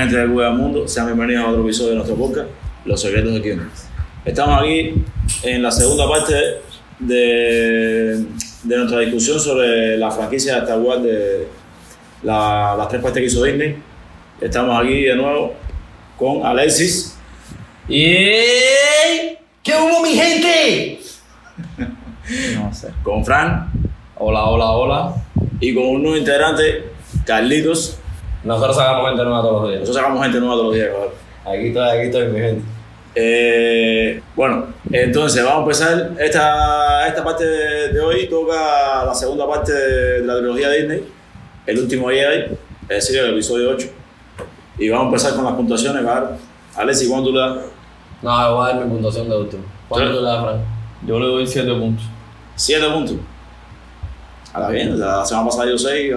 Mi gente de Cuba del Mundo. Sean bienvenidos a otro episodio de nuestro podcast, Los Secretos de Kion. Estamos aquí en la segunda parte de, de nuestra discusión sobre la franquicia de Star Wars de la- las tres partes que hizo Disney. Estamos aquí de nuevo con Alexis, ¡Y qué hubo, mi gente! No sé. con Fran Hola, hola, hola. y con un nuevo integrante, Carlitos. Nosotros sacamos gente nueva todos los días. Nosotros sacamos gente nueva todos los días, cabrón. Aquí estoy, aquí estoy, mi gente. Eh, bueno, entonces vamos a empezar. Esta, esta parte de, de hoy toca la segunda parte de, la trilogía de Disney, el último Jedi, es decir, el episodio 8. Y vamos a empezar con las puntuaciones, ¿vale? Alexi, ¿cuánto tú le das? No, yo voy a dar mi puntuación de último. ¿Cuánto tú le das, Fran? Yo le doy 7 puntos. 7 puntos. A la bien, la semana pasada yo 6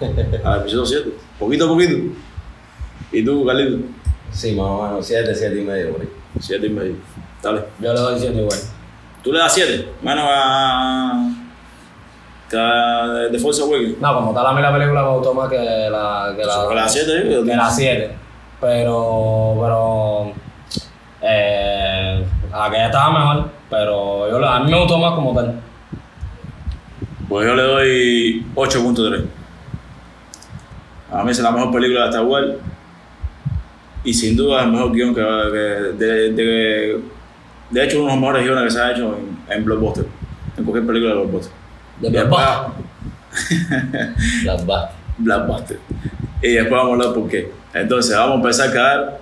a, al episodio 7. Poquito a poquito. ¿Y tú, Carlito? Sí, más o menos, 7, 7 y medio por ahí. 7 y medio. Dale. Yo le doy 7 igual. ¿Tú le das 7? Menos a. que a The Force Awakens. No, como tal a mí la película me gustó más que la... Que Eso, que la, la 7, ¿eh? que la 7. Pero... Pero... Eh, aquella estaba mejor. Pero yo, la- a mí me gustó más como tal. Pues yo le doy 8.3. A mí es la mejor película de Wars. Y sin duda el mejor guion que, que- de, de, de hecho uno de los mejores guiones que se ha hecho en, en Blockbuster. En cualquier película de Blockbuster. De Las bastas. Blockbuster. Y después vamos a hablar por qué. Entonces vamos a empezar a quedar.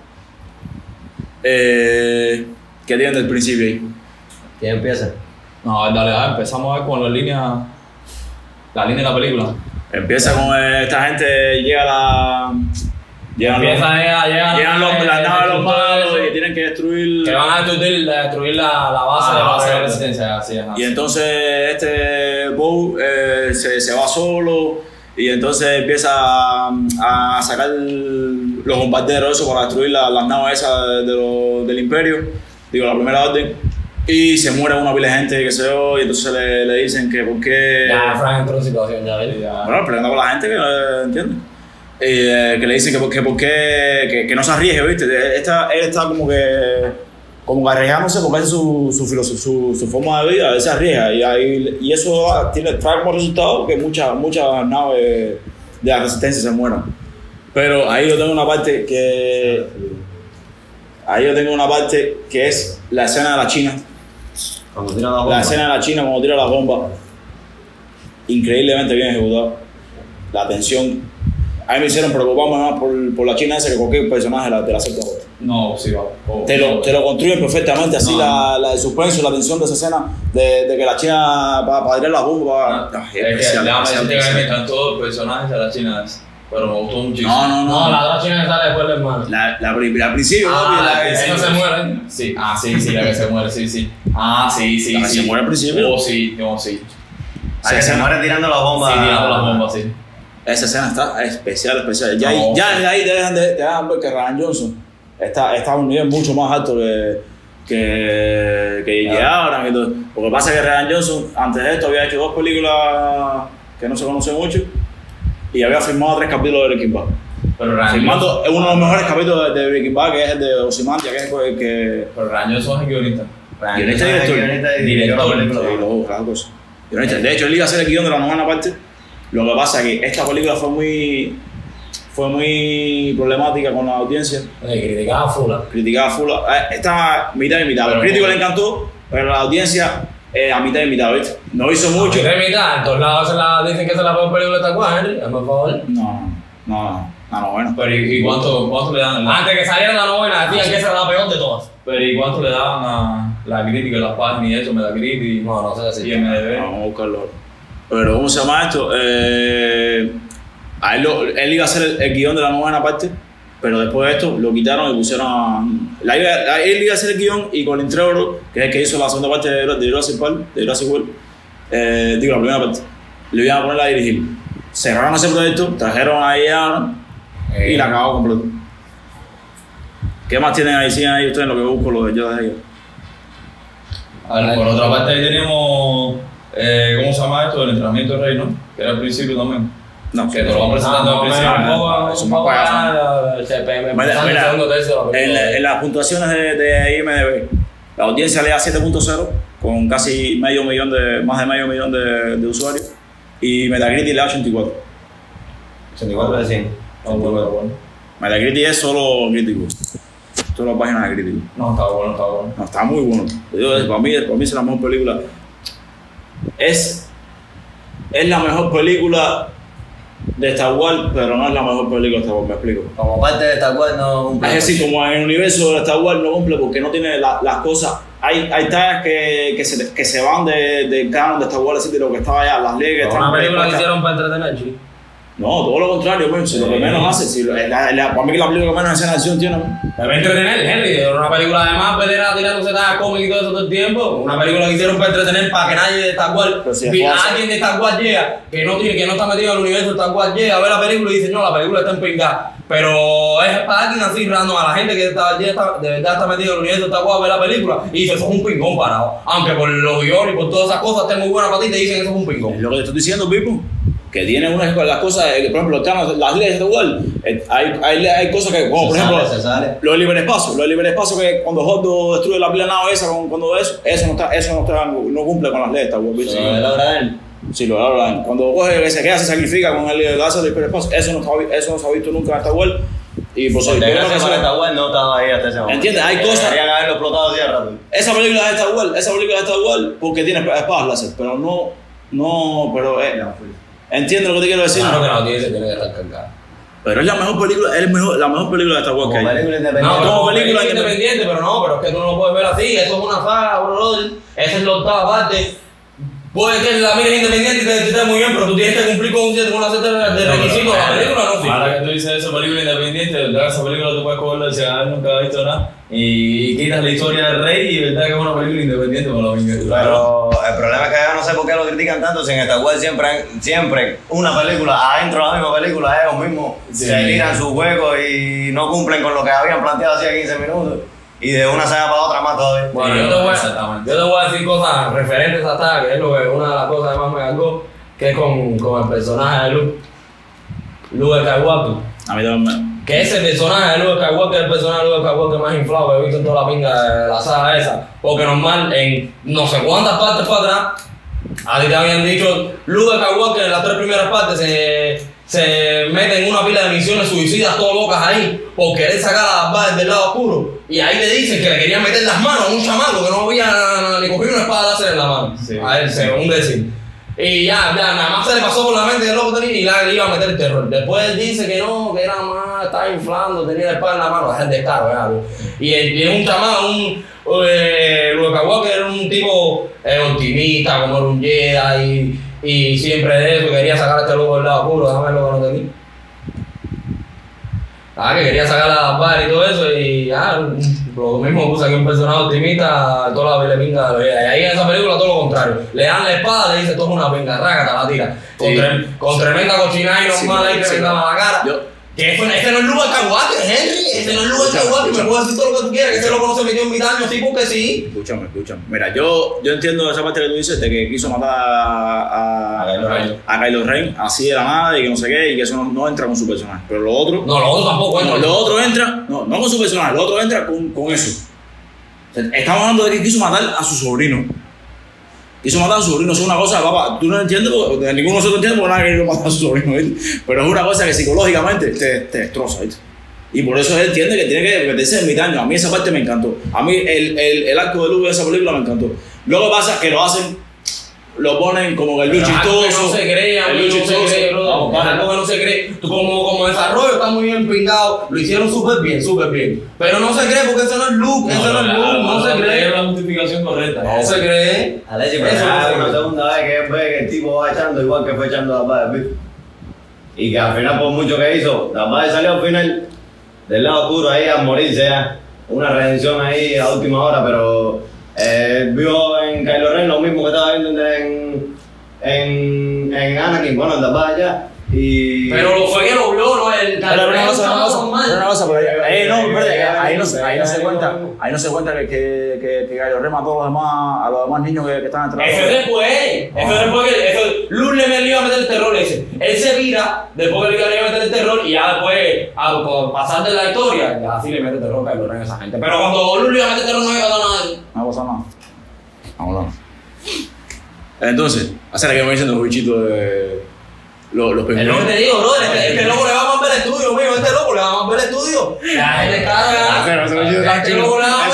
Eh, ¿Qué tienen del principio ahí? ¿Quién empieza? No, dale, dale, empezamos a ver con la línea. La línea de la película. Empieza con eh, esta gente, llega la. Llegan los, llegan los, las naves de los malos y tienen que destruir. Que van a destruir, destruir la, la base Ah, de la base de resistencia, así es. Y entonces este Bow eh, se, se va solo y entonces empieza a, a sacar los bombarderos eso para destruir la- las naves esas de lo- del imperio, digo la primera orden, y se muere una pila de gente, que sé yo, y entonces le, le dicen que por qué... Ya, Frank entró en situación, ya ves. Bueno, peleando con la gente que eh, entiende. Eh, que le dicen que por qué, por qué- que, que no se arriesgue, ¿viste? Esta, él está como que como que arriesgándose porque es su, su, su, su forma de vida, él se arriesga. Y, ahí- y eso tiene, trae como resultado que muchas muchas naves de la resistencia se mueran. Pero ahí yo tengo una parte que. Ahí yo tengo una parte que es la escena de la China. Cuando tira la bomba. La escena de la China cuando tira la bomba, increíblemente bien ejecutado. La tensión. A mí me hicieron preocuparme más por, por la China esa que cualquier personaje de la, la secta. No, sí, va. Oh, Te lo, te lo construyen perfectamente, así No. la, la de suspenso, la tensión de esa escena, de, de que la China va para tirar la bomba. Ah, Es que especial, especial, que me especial. encantó el personaje de la china Pero me gustó muchísimo. No, no, No, no. la otra china que sale después del hermano. La, la, pri- la principio, Ah, la la que que- no se muere. Sí, ah, sí, sí, la que se muere, sí, sí. Ah, sí, sí, La que sí. se muere al principio. Oh, sí, no, sí. Ah, que se muere tirando la bomba. Sí, tirando las bombas, sí. Esa escena está especial, especial. Ya, No. ya desde ahí te dejan, de, te dejan ver que Ryan Johnson está, está a un nivel mucho más alto que, que, que J.J. Abrams y todo. Porque pasa que Ryan Johnson, antes de esto, había hecho dos películas que no se conocen mucho y había filmado tres capítulos de Breaking Bad. Pero Ryan Filmando Johnson- uno de los mejores capítulos de, de Breaking Bad, que es el de Ozymandias, que es el que... Pero Ryan Johnson es el guionista. Guionista y director. Guionista y director. La. Sí. Guionista. De hecho, él iba a hacer el guion de la novena parte. Lo que pasa es que esta película fue muy, fue muy problemática con la audiencia. Eh, criticaba fula. Criticaba full. eh, Estaba mitad y mitad. A los Pero críticos ¿cómo? le encantó, pero a la audiencia eh, a mitad y mitad, ¿viste? No hizo mucho. Mucho. De mitad, en todos lados se la, dicen que es la peor película de Star Wars, Henry. El favor. No, no, no, no, no, bueno. Pero ¿y, y cuánto, cuánto le dan? Antes que saliera la novena, decían que esa era la peor de todas. Pero ¿y cuánto le daban a la crítica, las páginas y eso, Metacritic y, No, no sé si. y MDB? Vamos a buscarlo. Pero, ¿cómo se llama esto? Eh, a él, lo- él iba a hacer el, el guion de la novena parte, pero después de esto lo quitaron y pusieron a. La, iba- la- él iba a hacer el guion y Colin Trevorrow, que es el que hizo la segunda parte de, de Jurassic Park, de Jurassic World, eh, digo, la primera parte, lo iban a poner a dirigir. Cerraron ese proyecto, trajeron ahí a y la acabó completo. ¿Qué más tienen ahí? Sigan ahí ustedes en lo que busco, lo de yo de ellos. A ver, por otra parte ahí tenemos, eh, ¿cómo se llama esto? El entrenamiento del rey, ¿no? Que era al principio también. No, Que te lo van presentando al principio. no, Un Mira, en, en las puntuaciones de, de IMDb, la audiencia le da 7.0 con casi medio millón de, más de medio millón de, de usuarios y Metacritic le da 84. 84 de 100. No, bueno, bueno. Metacritic es solo crítico. Solo páginas de crítico. No, está bueno, está bueno. No, está muy bueno. Digo, para, mí, para mí es la mejor película. Es, es la mejor película de Star Wars, pero no es la mejor película de Star Wars, me explico. Como parte de esta cual no cumple. Es decir, como en el universo de Star Wars no cumple porque no tiene la- las cosas. Hay, hay tallas que, que, se, que se van de- del canon de Star Wars, decir, de lo que estaba allá, las leyes Una película que hicieron para entretener. No, todo lo contrario, pues, si lo que menos hace, si, la, la- la- para mí que la película que menos escena de acción tiene. Debe entretener, Henry. Era una película además, pelera tirándose nada cómic y todo eso todo el tiempo. Una película que hicieron para entretener, para que nadie de Star Wars, Pero si es vi- falso. alguien de Star Wars llega, que no, tiene, que no está metido en el universo de Star Wars, llega a ver la película y dice, no, la película está empingada. Pero es para alguien así random, a la gente que está, ya está- de verdad está metido en el universo de Star Wars a ver la película y dice, eso es un pingón parado. Aunque por los guiones y por todas esas cosas estén muy buenas para ti, te dicen, eso es un Es pingón. lo que te estoy diciendo, Pipo. Que tiene unas de las cosas, eh, por ejemplo, los las leyes de Wars, eh, hay, hay, hay cosas que, como por ejemplo, lo del liberespacio. Lo del liberespacio que cuando Hordo destruye la pila nave esa, cuando eso, eso no, está, eso no, está, no cumple con las leyes de. ¿viste? Se lo logra él. Sí, lo. Cuando coge que se queda, se sacrifica con el hiperespacio, eso no, está, eso no se ha visto nunca en Star Wars. Y que para esta cual no estaba ahí hasta ese momento. ¿Entiendes? Hay cosas- Deberían haberlo explotado hace rato. esa película de Star Wars, esa película de Star Wars, porque tiene espadas láser, pero no, no, pero eh, entiendo lo que te quiero decir. Claro que la audiencia tiene que cargada. Pero es la mejor película, es el mejor, la mejor película de Star Wars Como que hay. película No, como como película película independiente, pero no, pero es que tú no lo puedes ver así. Eso es una saga, brother. Esa es la octava parte. Puede que la mires independiente y te esté muy bien, pero tú tienes que cumplir con, un cierto- con una serie de requisitos. La película no Ahora sirve. que tú dices eso, película independiente, de verdad esa película tú puedes cogerla si alguien nunca ha visto nada y quitas la historia del rey y de verdad que es una película independiente por la miniatura. Pero el problema es que yo no sé por qué lo critican tanto si en esta web siempre, siempre una película, adentro de la misma película, ellos mismos Sí. se tiran sus juegos y no cumplen con lo que habían planteado hacía 15 minutos. Y de una saga para otra más todavía. Bueno, yo te, voy a, exactamente. yo te voy a decir cosas referentes a esta, que es lo que una de las cosas que más me cargó, que es con, con el personaje de Luke. Luke Skywalker. A mí también Que ese personaje de Luke Skywalker es el personaje de Luke Skywalker más inflado que he visto en toda la pinga de la saga esa. Porque normal, en no sé cuántas partes para atrás, a ti te habían dicho, Luke Skywalker en las tres primeras partes se, se mete en una pila de misiones suicidas todas locas ahí por querer sacar a las balas del lado oscuro. Y ahí le dicen que le querían meter las manos a un chamaco que no había ni cogido una espada láser en la mano. Sí. A él, según decir. Y ya, ya, nada más se le pasó por la mente de loco tenía y la- le iba a meter el terror. Después él dice que no, que era más, estaba inflando, tenía la espada en la mano, es el descaro, ya, bro. Y, y es un chamaco, un. Eh, Skywalker era un tipo optimista, como era un Jedi, y, y siempre de eso, quería sacar a este loco del lado oscuro, déjame ver lo que no tenía. Ah, que quería sacar la bar y todo eso, y ah, lo mismo puse aquí un personaje optimista, toda la pinga de Y ahí en esa película todo lo contrario. Le dan la espada, le dice todo es una pinga, rácata, la tira. Con, Sí. tre- con tremenda cochina y Sí, normal ahí que sí. le daba la cara. Yo- Que ese no es Luke Skywalker, Henry. Ese no es Escúchame, Skywalker. Me puedes decir todo lo que tú quieras, que ese loco no se metió en mi daño, sí, porque sí. Escúchame, escúchame. Mira, yo, yo entiendo esa parte que tú dices de que quiso matar a, a, Kylo Ren. así de la nada y que no sé qué, y que eso no, no entra con su personaje. Pero lo otro, No, lo otro tampoco no, entra. lo otro entra, no, no con su personaje, lo otro entra con, con eso. Estamos hablando de que quiso matar a su sobrino. Quiso matar a su sobrino, eso es una cosa, papá, tú no entiendes, porque ninguno de nosotros entiende porque nadie quiere matar a su sobrino, pero es una cosa que psicológicamente te, te destroza. Y por eso él entiende que tiene que meterse en mi daño. A mí esa parte me encantó. A mí el, el, el arco de Luke de esa película me encantó. Luego pasa que lo hacen, lo ponen como que el que chistoso. no se cree, el que no se cree, bro. Para. No se cree. Tú como, como desarrollo está muy bien pingado. Lo hicieron súper bien, súper bien. Pero no se cree porque eso no es Luke, eso no es Luke, no se Es cree. la justificación correcta. No se cree. Alexi, pero es una segunda vez que ve que el tipo va echando igual que fue echando balas, ¿viste? Y que al final, por mucho que hizo, las balas salió al final del lado oscuro ahí a morirse. Una redención ahí a última hora, pero eh, vio en Kylo Ren lo mismo que estaba viendo en, en, en Anakin, bueno, balas ya. Y... Pero lo fue que lo vio, ¿no? El Pero una cosa, una cosa, pero una cosa, pero ahí, no, Ahí, espérate, ahí, ahí no, ahí, ahí no se cuenta, ahí. no se cuenta que, que, que, Ren mató a los demás, a los demás niños que, que están Eso entrando. es después. Eso es después que eso, Luke le iba a meter el terror ese. Él se vira, después que le quería meter el terror y ya después, a, por pasar de la historia, ya así le mete terror para que lo a esa gente. Pero cuando Lulu iba a meter terror no iba a dar a nadie. No pasa nada. Vamos Entonces, hacer que me dicen los bichitos de los, los Es lo que te digo, brother, este, este loco le va a ver el estudio, mío, este loco le va a ver el estudio. La gente Ah, está Este loco le va a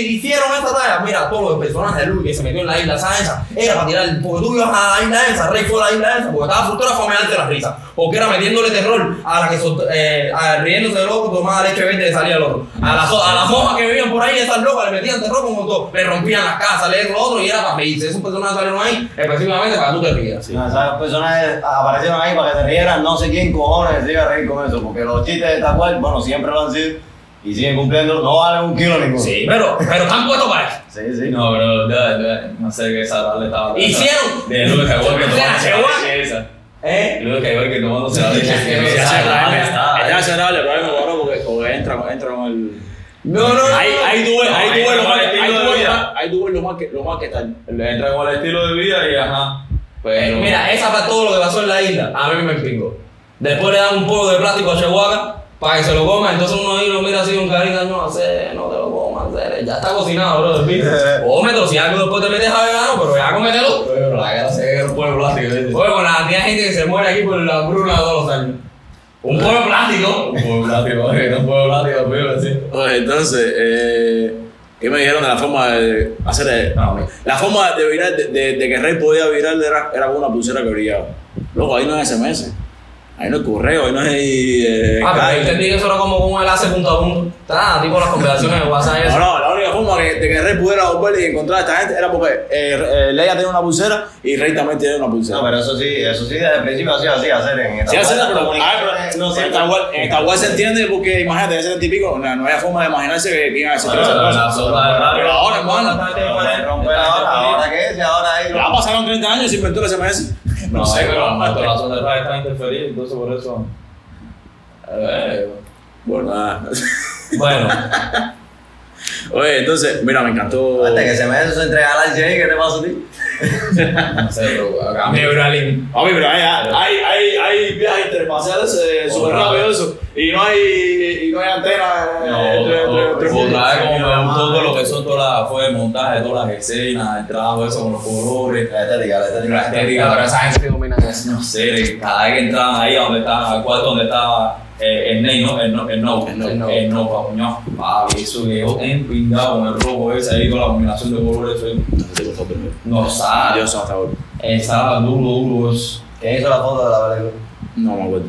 Hicieron esta talla, mira, todos los personajes de Luis que se metió en la isla esa, era para tirar, porque tú ibas a la isla esa, Rey fue a la isla esa, porque estaba frustrado fomeante de la risa, porque era metiéndole terror a la que, eh, a- riéndose del loco, tomaba leche verde y salía el otro. A las, a las monjas que vivían por ahí, esas locas, le metían terror como todo, le rompían las casas, le lo otro y era para reírse. Esos personajes salieron ahí específicamente para que tú te rías. No, Esas personas aparecieron ahí para que se rieran, no sé quién cojones se iba a reír con eso, porque los chistes de Tacual, bueno, siempre lo han sido y siguen cumpliendo, no valen un kilo ninguno. Sí, pero, pero están puestos para eso. sí. sí. No, pero ya, ya, no sé qué esa le estaba. Hicieron. De Skywalker O sea, tomándose la leche. ¿Eh? Luke Skywalker tomándose la leche. Que está- pero ahí me borró porque, porque entra, entra con el. No, no, no. Ahí, ahí tú ves, No, ahí tú ahí ves lo no más hay que- ahí estilo tú de ves lo vida. más- que lo más que tal. Le entra con el estilo de vida y ajá. Pero. Mira, esa fue todo lo que pasó en la isla. A mí me empingó. Después le dan un polvo de plástico a Chihuahua para que se lo coma. Entonces uno ahí lo mira así con carita, no sé, no te lo comas, hacer. Ya está cocinado, bro. Cómetelo, si algo después te metes a vegano, pero ya cómetelo. Pero la plástico. Oye, con la cantidad de gente que se muere aquí por la bruna todos los años. Un polvo plástico. Un pueblo plástico, oye, un pueblo plástico, así. Oye, entonces, eh, ¿qué me dijeron de la forma de hacer no. La forma de virar, de, de- de que Rey podía virar era, era con una pulsera que brillaba. Luego ahí no hay SMS, ahí no hay correo, ahí no hay. Eh, Ah, pero entendí que eso era como un enlace punto a punto. Está, tipo las conversaciones de WhatsApp y No, eso. no, la única forma que, de que Rey pudiera volver y encontrar a esta gente era porque eh, eh, Leia tenía una pulsera y Rey también tenía una pulsera. No, pero eso sí, eso sí desde el principio ha sido así hacer en esta Sí, hace parte, pero, las ah, pero no Wars- en Star Wars se entiende porque imagínate, ese setenta y pico, no, no había forma de imaginarse que iban a esas la cosas. Pero ahora, hermano, ahora, ahora qué, si ahora ahí ya pasaron 30 años y inventó el SMS. No, sé, pero hasta las soneras están interferidas, entonces por eso. Eh, bueno, nada. Bueno. Oye, entonces, mira, me encantó. Antes que se me eso se entrega al H, ¿qué te pasa a ti? no sé, pero acá me Neuralink. Papi, pero hay, hay, hay, hay viajes interespaciales eh, súper rápido eso. Y no hay, y no hay antena. eh, No, mundos. otra vez como me gustó todo lo que son todas las, fue el montaje, todas las escenas, el trabajo eso con los colores, La estética, la estética. la estética, pero esa gente domina eso. No sé, cada vez que entraban ahí a donde estaba, al cuarto donde estaba eh, el Ney, ¿no? El no, el no, El no. el no, el no, no. Eso quedó empingado con el rojo ese ahí, toda la combinación de colores, primero. No sabe, Adiós, hasta ahora. estaba duro, duro eso. ¿Quién hizo la foto de la película? No me acuerdo.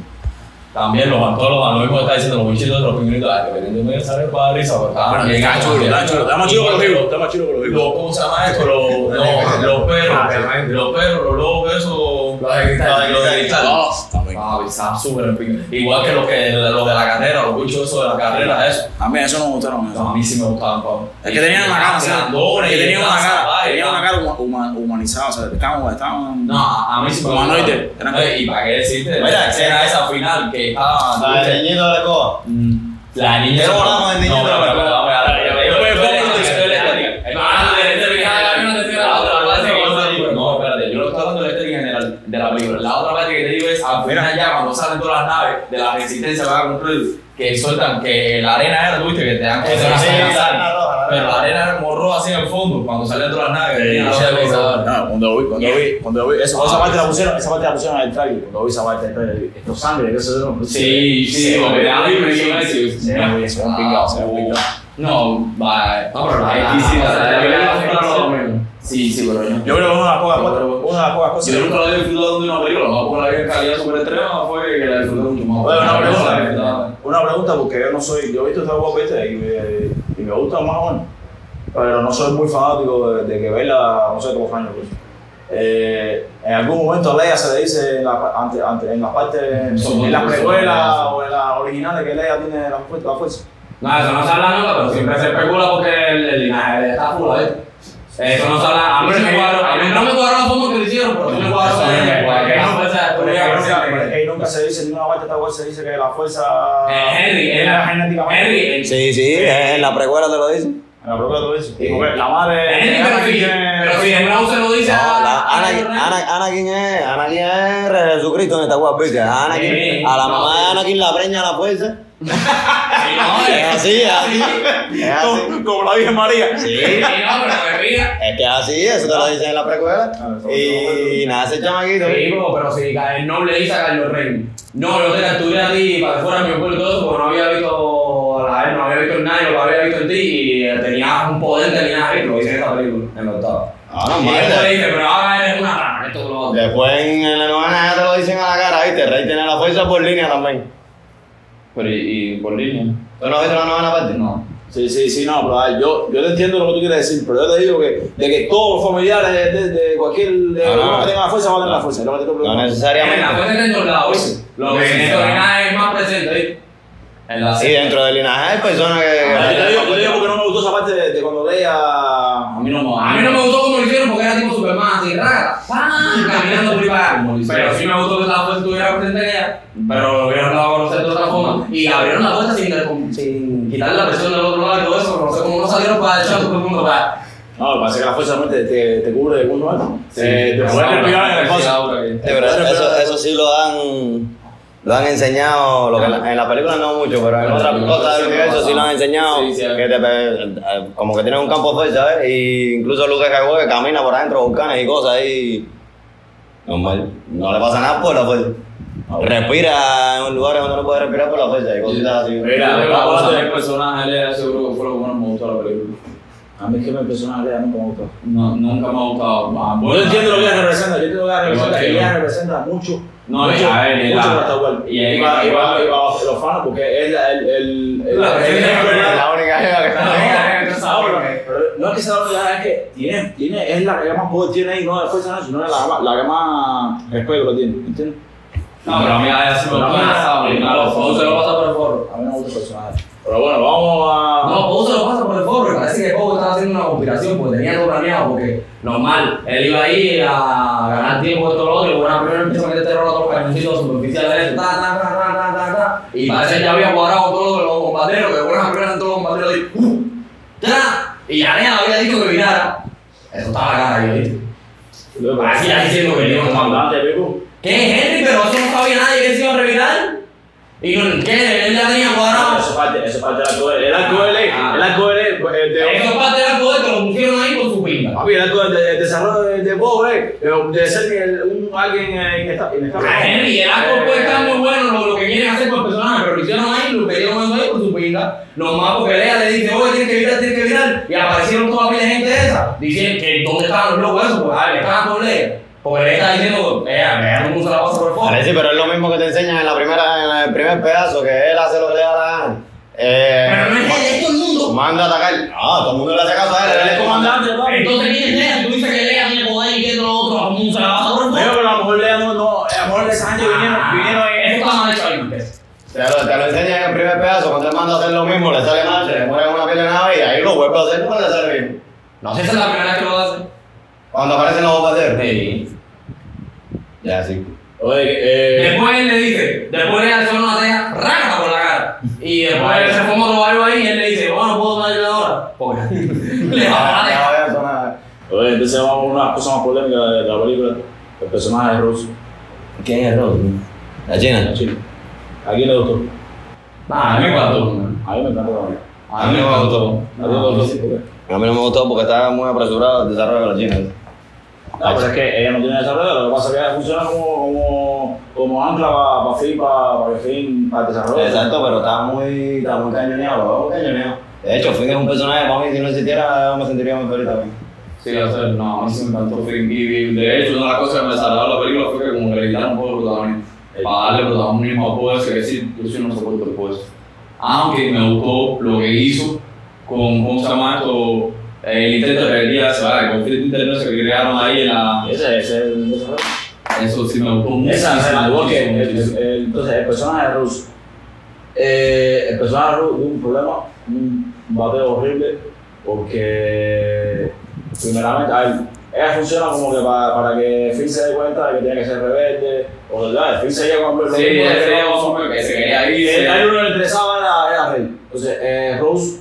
También los antólogos, lo mismo que está diciendo los bichitos de los pingüinitos, ay, que venden medio sale para risa, pero bien Está chulo, está chulo. Está más chulo que los vivos. Está más chulo que los vivos. ¿cómo se llama esto? Los, no, los perros, los perros, los lobos, esos, los de cristal, los de cristal. También. Ah, está súper empingado. Igual que los, que, los de la carrera, los bichos esos de la carrera, eso. A mí eso no me gustaron. A mí sí me gustaban, Pablo. Es que tenían una cara, o sea, Grandones es que y tenían una cara, tenían una cara huma- huma- humanizada, o sea, estaban, estaban. No, a mí sí me Humanoides, Y para qué decirte, Mira, la escena esa final que estaba. La del niñito de la escoba. Mm, La niña. De la pero, escoba. pero, pero, pero, Después pero, pongo pero, una pero, escena. pero, No, espérate, yo no estoy hablando de la estética general de la película. La otra parte que te digo es al Mira. Final ya cuando salen todas las naves de la resistencia van a cumplir que sueltan que la arena era, tuviste que te dan Sí, así, sí, pero la arena era como roja así en el fondo cuando salían todas las naves. sí, la. No, cuando vi, cuando vi, cuando vi, eso, esa parte la pusieron, esa parte la pusieron en el trailer, cuando vi esa parte del trailer, esto es sangre, que eso es Sí, sí, porque me dio eso. Se ve se ve un pingado, se ve un pingado. No, va. No, pero la- Aquí Sí, sí, pero yo. Yo creo que una de las pocas, una de las pocas cosas. Yo nunca la he disfrutado de una película, no porque la vi en calidad super extrema, fue que la disfruté mucho más. Bueno, una pregunta, una pregunta, porque yo no soy. Yo he visto Star Wars, viste, y me, y me gusta más o menos. Pero no soy muy fanático de, de que verla, no sé, como años, pues. Eh, en algún momento a Leia se le dice en, la, ante, ante, en las partes, en las precuelas o en las originales que Leia tiene la, la fuerza. No, eso no se habla nunca, pero siempre se especula porque el, linaje está full, ¿eh? Eso no habla. A mí me cuadró. A mí no me cuadró la forma que lo hicieron, pero me cuadró. Ahí nunca se dice, ninguna parte de esta se dice que la fuerza. Eh, Henry, Henry. Sí, sí, en la precuela te lo dicen. La propia lo dice. Porque la madre. Henry, pero sí. Pero sí, en Brown se lo dice. No, a Anakin, Anakin es. Anakin es Jesucristo en esta guapita. Anakin. A la mamá de Anakin la preña a la fuerza. Sí, no, Es así, es así. Es así. Como, como la Virgen María. Sí. Sí, no, pero me ría. Es que es así, eso te lo dicen en la precuela. Ah, eso- Y nada, ese chamaquito. Sí, pero, pero si el noble le dice a Carlos Rey, no, yo te capturé a ti para que fuera mi pueblo y todo porque no había visto a él, no había visto en nadie lo que había visto en ti y eh, tenías un poder de linaje, lo dice en esta película, en la octava. Ah, no, y madre. dice, pero ahora eres una rana, esto es lo. Después en la novena ya te lo dicen a la cara, ¿viste? Rey tiene la fuerza por línea también. Pero y, y por línea. ¿Tú no visto la novena parte? No. Sí, sí, sí, no, pero ver, yo, yo te entiendo lo que tú quieres decir, pero yo te digo que, de que todos los familiares de, de, de cualquier de No, no. que tenga la fuerza van a tener la fuerza. No preguntando. En la necesariamente. fuerza está en todos lados. Lo que en linaje es más presente, la Sí, dentro del linaje hay personas que. Ah, Yo te digo, yo te digo porque no me gustó esa parte de, de cuando leía. A mí no me A mí no me gustó como lo hicieron porque era tipo Superman, así, raga, ¡pam! caminando por ahí para allá. Pero sí me gustó que la fuerza estuviera presente en ella, pero Y abrieron la puerta sin, sin quitarle la presión del otro lado y todo eso, no sé cómo no salieron para echar todo el mundo para. No, lo que pasa es que la fuerza realmente te, te cubre de alto. Sí, Eh, te esa puedes obra, respirar en el esa espacio. obra que- Sí, pero eso, eso sí lo han, lo han enseñado, lo que en la, en la película no mucho, pero en otras cosas del universo sí lo han enseñado, Sí, sí, que te, eh, como que tienen un campo de fuerza, ¿ves? Y incluso Luke Skywalker camina por adentro de volcanes y cosas ahí, normal, no le pasa nada por la fuerza. Respira en lugares donde no puede respirar por la fuerza y cositas así. Mira, a el ver. personaje de él seguro que fue lo que más me gustó la película. A mí es que mi personaje Lea nunca me gustó. No, nunca me ha gustado. Ah, Yo bueno, entiendo lo que ella representa, yo entiendo lo que ella representa, que ella yo. representa mucho. No, mucho, a ver, mucho la- y para que- y para- y para los fans, porque es la- el. el, el, La la única jeva que está no, es que sea la única, es que tiene, tiene, es la que más poder tiene ahí, no de fuerza, no, sino es la, que más- la que más respeto que tiene, ¿entiendes? No, pero a mí ya se me No, pasa. no, Claro, Pau se lo pasa por el forro. A mí no me gusta el personaje. Pero bueno, vamos a. No, Pau se lo pasa por el forro y parece que Pau estaba haciendo una conspiración porque tenía todo planeado porque normal, él iba ahí a ganar tiempo esto lo otro y bueno, primero empieza a meter terror a todos los cañoncitos superficiales de eso, ta, ta, ta, ta, ta, ta, ta, y parece que ya había cuadrado todos los bombarderos, que buenas primeras todos los bombarderos ahí, ¡uh! ¡tra! y ya le había dicho que virara. Eso estaba la cara ahí, ¿viste? Así ya diciendo que no, comandante, Pico. ¿Qué Henry? Pero eso no sabía nadie que se iba a revirar. Y no, ¿qué? Él ya tenía cuadrado. Eso es parte, eso es parte del arco de El arco de Ah. el arco de eh, de. Eso es parte del poder que lo pusieron ahí con su pinga. Papi, el arco de, de desarrollo de, de pobre, de, de ser el- un, alguien eh, inesta- inestable. A Henry, el arco puede estar muy bueno lo, lo que quieren hacer con el personaje, pero lo hicieron ahí, lo eso ahí con su pinga. Nomás porque Lea le dice, oye, tienes que virar, tienes que virar. Y aparecieron toda la de gente esa, diciendo que dónde estaban los locos esos, pues, a ver, estaban con Lea. Porque está diciendo, Lea, Lea no puso la base por el fondo. Parece, pero es lo mismo que te enseñan en la primera, en el primer pedazo, que él hace lo que le da la gana. Eh, Pero no es él, es todo el mundo. Manda a atacar. Ah, todo el mundo le hace caso a él. Él es comandante, papi. Entonces, ¿quién es Lea? Tú dices que Lea tiene poder y que es lo otro, a se la basa por el fondo. pero a lo mejor Lea no, no, a lo mejor esa gente vinieron, vinieron Eso en está mal hecho ahí. Te lo, te lo enseñan en el primer pedazo, cuando él manda a hacer lo mismo, le sale mal, se le muere una piel de nave y ahí lo vuelve a hacer cuando le sale bien. No sé si esa es la primera vez que lo hace. Cuando aparecen los bombarderos. Sí. Ya, sí. Oye, eh. Después él le dice, después le hace una teja, rácata por la cara. Y después él se fuma otro barrio ahí y él le dice, bueno, puedo darle ahora. Porque le va a sonar. Oye, entonces vamos a una cosa más polémica de la película. El personaje de Rose. ¿Quién es Rod? La china. la chica. ¿A quién le gustó? Nah, a mí me encantó. A mí me encantó también. A mí me encantó. ¿A ti te gustó? A mí no me gustó porque estaba muy apresurado el desarrollo de la china. No, pero es que ella no tiene desarrollo, lo que pasa es que ella funciona como, como, como ancla para pa fin, para pa fin, para el desarrollo. Exacto, pero estaba muy, estaba muy cañoneado, lo veo muy cañoneado. De hecho, Finn es un personaje para mí, si no existiera, me sentiría muy feliz también. Sí, o sea, no, a mí sí me encantó Finn. Y de hecho, una de las cosas que me salvó la película fue que como que le quitaron un poco de protagonismo. Para darle protagonismo a Poe, que sí, yo sí no soporto el. Aunque me gustó lo que hizo con, ¿cómo se llama esto? El intento de rebeldía, se va, el conflicto interno que crearon ahí en la... Ese es el desarrollo. Eso sí me gustó mucho. Esa es el, el- el- entonces el personaje Rose. Eh, el personaje Rose tuvo un problema, un bateo horrible, porque primeramente, a ver, ella funciona como que para, para que Finn se dé cuenta de que tiene que ser rebelde, o sea, Finn se llega con lo Sí, ese que se quería ir. Eh, A él no le interesaba era, era rey. Entonces, eh, Rose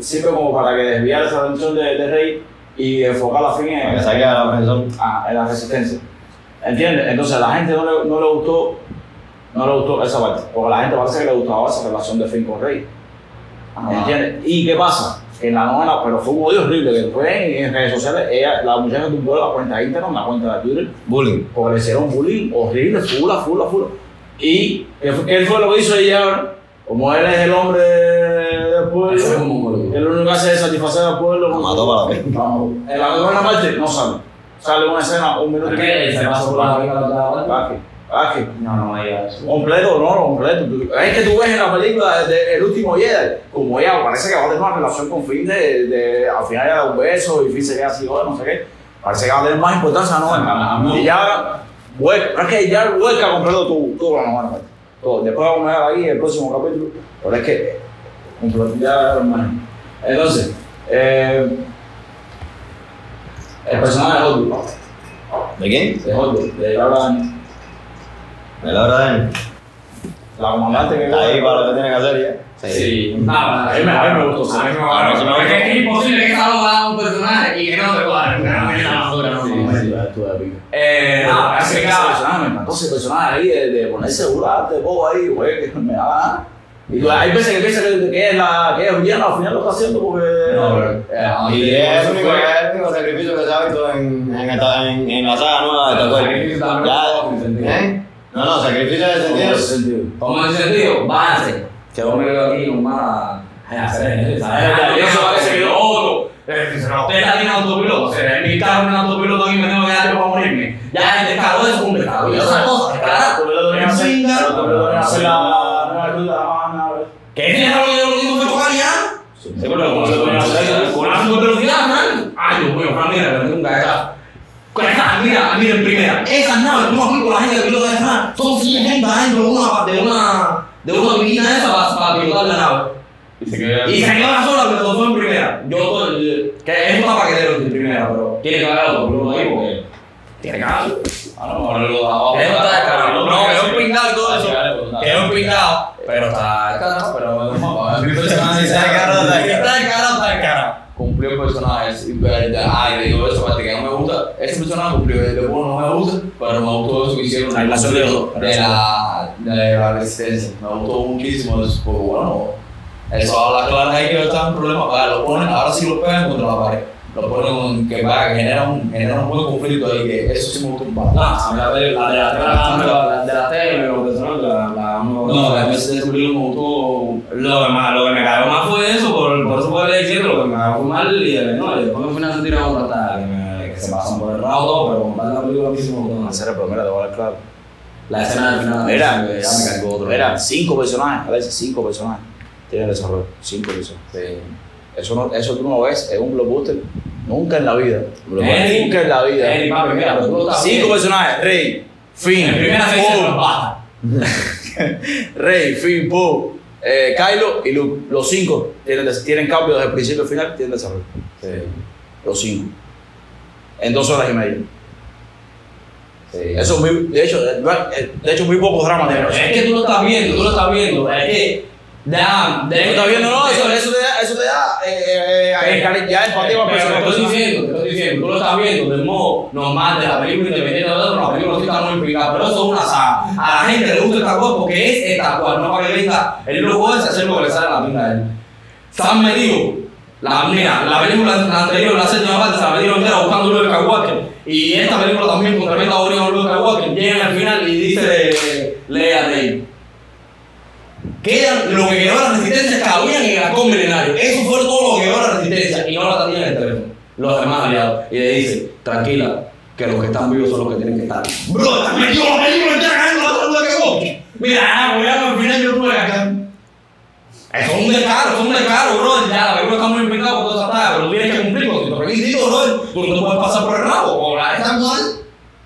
sirve como para que desviar esa atención de, de Rey y enfocar la fin en, la ah, en la resistencia. ¿Entiendes? Entonces a la gente no le, no le gustó no le gustó esa parte, porque a la gente parece que le gustaba esa relación de Finn con Rey. ¿Entiendes? ¿Y qué pasa? Que en la novela, pero fue un odio horrible, que después en, en redes sociales, ella, la muchacha tumbó la cuenta de Instagram, la cuenta de Twitter, Bullying. porque le hicieron bullying horrible, fula, fula, fula. Y ¿qué fue, qué fue lo que hizo ella? Como él es el hombre pueblo, Eso es un él lo único que hace es satisfacer al pueblo. Lo mató para la vez. En la novela parte no sale. Sale una escena, un minuto y medio. Se pasó por la que- que No, no eso. Completo, no, no, completo. Es que tú ves en la película de El último Jedi, como ella parece que va a tener una relación con Finn de, de al final ella da un beso y Finn se queda así, oh, no sé qué. Parece que va a tener más importancia, ¿no? Y ya, vuelca, es que ya vuelca completo tu, tu la novela. pues. Todo. Después vamos a ver ahí el próximo capítulo, pero es que completo ya, hermano. Entonces, eh, el personaje de Hollywood, ¿De quién? de Hollywood, de Laura Dern, De la hora de él. la comandante que Ahí para lo que tiene que hacer ya. Sí. Nada, A mí me- a mí me gustó, sí. A mí me A mí sí me gustó. Es que es imposible que salga a un personaje y que no te cuadre. No, no, no, no, no, no. Eh, nada, ese así que personaje, me encantó ese personaje ahí de, de ponerse burlarte, bobo ahí, güey, que me da. Y tú, hay veces que piensa que, que es la que es villano, al final lo está haciendo porque. No, pero- Eh, Y es el único, es el sacrificio que se ha visto en, en, en, en la saga nueva de también Ya. ¿eh? No, no, sacrificio de ¿cómo sentido. ¿Cómo en ese sentido? Váyanse. Que yo me quedo aquí con más. Ay, hacer eso, parece que otro. Eh, nos pega en autopiloto, se en mi carro en autopiloto aquí me tengo que dar para morirme. Ya el descaro es un descaro. Y otra cosa, descarado. Tú me lo tenías que hacer, Venga. pero tú me lo tenías que hacer la nueva ruta, la mano, ¿Qué tiene algo que yo lo digo que tocar ya? Sí, pero ¿cómo se lo tenías que? Con una super velocidad, man. Ay, Dios mío, Fran, mira, le un cagazo. Mira, mira, en primera. Esas naves, tú me la gente que pilota de Fran, son 100 gente adentro de una, de una, de una turbina esa para, para pilotar la nave. Y se queda. Y se queda sola, pero todo en primera. Yo, que es una paquetero en primera, pero tiene que haber otro piloto ahí porque tiene que haber. A lo mejor lo descarado. No, es un pringado y todo eso. Que es un pringado, pero está pero mi personaje Está descarado, está descarado. Está descarado, está descarado. Cumplió el personaje. sí, pero- Ay, le digo eso, parte que no me gusta. Ese personaje cumplió. De bueno, no me gusta, pero me gustó eso que hicieron. La relación de. De la, de la resistencia. Me gustó muchísimo eso. Porque bueno, eso habla claro ahí que está un problema. Para, lo ponen, ahora sí lo pegan contra la pared. Lo ponen que, va, que genera un, genera un buen conflicto ahí. Que eso sí me gustó un. No, la de la de la de tele, No, la vez de ese película me gustó. Lo que, más, lo que me cagó más fue eso, por, por eso fue diciendo lo que me cagó mal y no, y después me fui a sentir a otra que, se pasan por el rabo pero la película a mí sí me gustó más. Hacer el primero, te voy a dar claro. La escena del final Mira, que ya me cargó otro. Mira, cinco personajes, a veces cinco personajes tienen desarrollo. Cinco personajes. Eso, no, eso tú no lo ves en un blockbuster nunca en la vida. Ey, nunca en la vida. Ey, papi, mira, Cinco personajes, Rey, Finn, En primera. Rey, Finn, Poe, eh, Kylo y Luke. Los cinco tienen, tienen cambio desde el principio al final, tienen desarrollo. Sí. Los cinco. En dos horas y media. Sí. Eso es muy, de hecho, de, de hecho, muy pocos dramas tienen. Es que tú lo estás viendo, tú lo estás viendo. Es que. Ya, ¿Tú estás viendo? No, eso, eso te da, eso te da eh, eh, eh, ya empatía con Pero te personas. estoy diciendo, te estoy diciendo, tú lo estás viendo del modo normal de la película independiente de otro, la película sí está muy implicada, pero eso es una saga. A la gente le gusta esta cual porque es esta cual, no para que venga el lujo ese hacer lo que le sale a la pinta de él. Se han metido, la, mira, la película la anterior, la séptima parte, se la metieron entera buscando Luke Skywalker. Y esta película también con tremenda bonita con Luke Skywalker, llegan al final y dice Lea Rey. Quedan lo que quedó de la resistencia cabían en el halcón milenario. Eso fue todo lo que quedó de la resistencia y no la tenían en el teléfono. Los demás aliados. Y le dice, tranquila, que los que están vivos son los que tienen que estar. Bro, estás metido la película entera cagando la duda que vos. Mira, voy a al final yo tuve acá. Es un descaro, es un descaro, bro. Ya, la película está muy implicada por toda esa talla, pero tienes que cumplir con tus requisitos, bro. Tú no te puedes pasar por el rabo, o la es tan mal,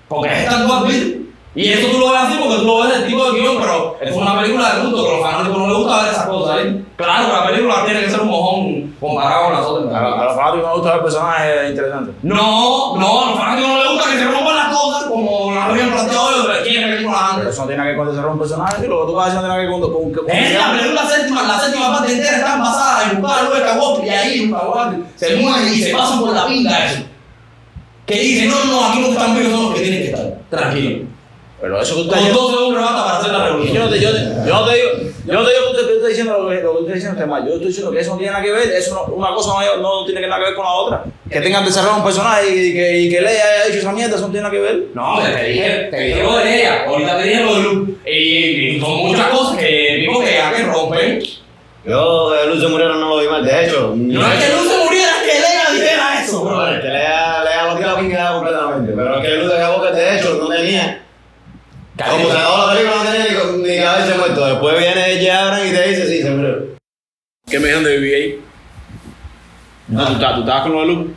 porque es tan mal. Y eso tú lo ves así porque tú lo ves del tipo de guion, pero es una película de culto que a los fanáticos no les gusta ver esas cosas, ¿eh? Claro la película tiene que ser un mojón comparado con las otras. A los a los fanáticos me gusta ver personajes interesantes. No, no, a los fanáticos no les gusta que se rompan las cosas como las habían planteado ellos, pero quieren películas Pero eso no tiene que ver con desarrollar un personaje, lo que tú vas a decir no tiene que ver con. con, con Es la película séptima, la séptima parte entera está basada en buscar Luke Skywalker y ahí Luke Skywalker se muere y se pasa por la pinga eso. Que dice, no, no, aquí los que están vivos son los que tienen que estar. Tranquilo. Pero eso que tú Con dos segundos basta para hacer la revolución. yo no te, yo, te- yo no te digo, yo no te digo que usted esté diciendo lo que, lo que usted está diciendo está mal. Yo estoy diciendo que eso no tiene nada que ver, eso no- una cosa no, no tiene nada que ver con la otra. Que tengan desarrollado un personaje y que, y que Leia haya dicho esa mierda, eso no tiene nada que ver. No, te dije, te dije lo de ella, ahorita te dije lo de Luke. Y, y son muchas cosas que vimos que ya que rompen. Yo de Luz se murieron no lo vi mal. De hecho, No es que Luke se muriera, es que Leia dijera eso, No, bro. es que lea, lea lo que la pinga completamente. Pero es que Luz de Skywalker, de hecho, no tenía. Como se acabó la película, no tenía ni, ni haberse muerto. Después viene. Abrams y te dice, sí, se murió. ¿Qué me dijeron de BB-8? No, tú, estabas- tú estabas con lo de Luke.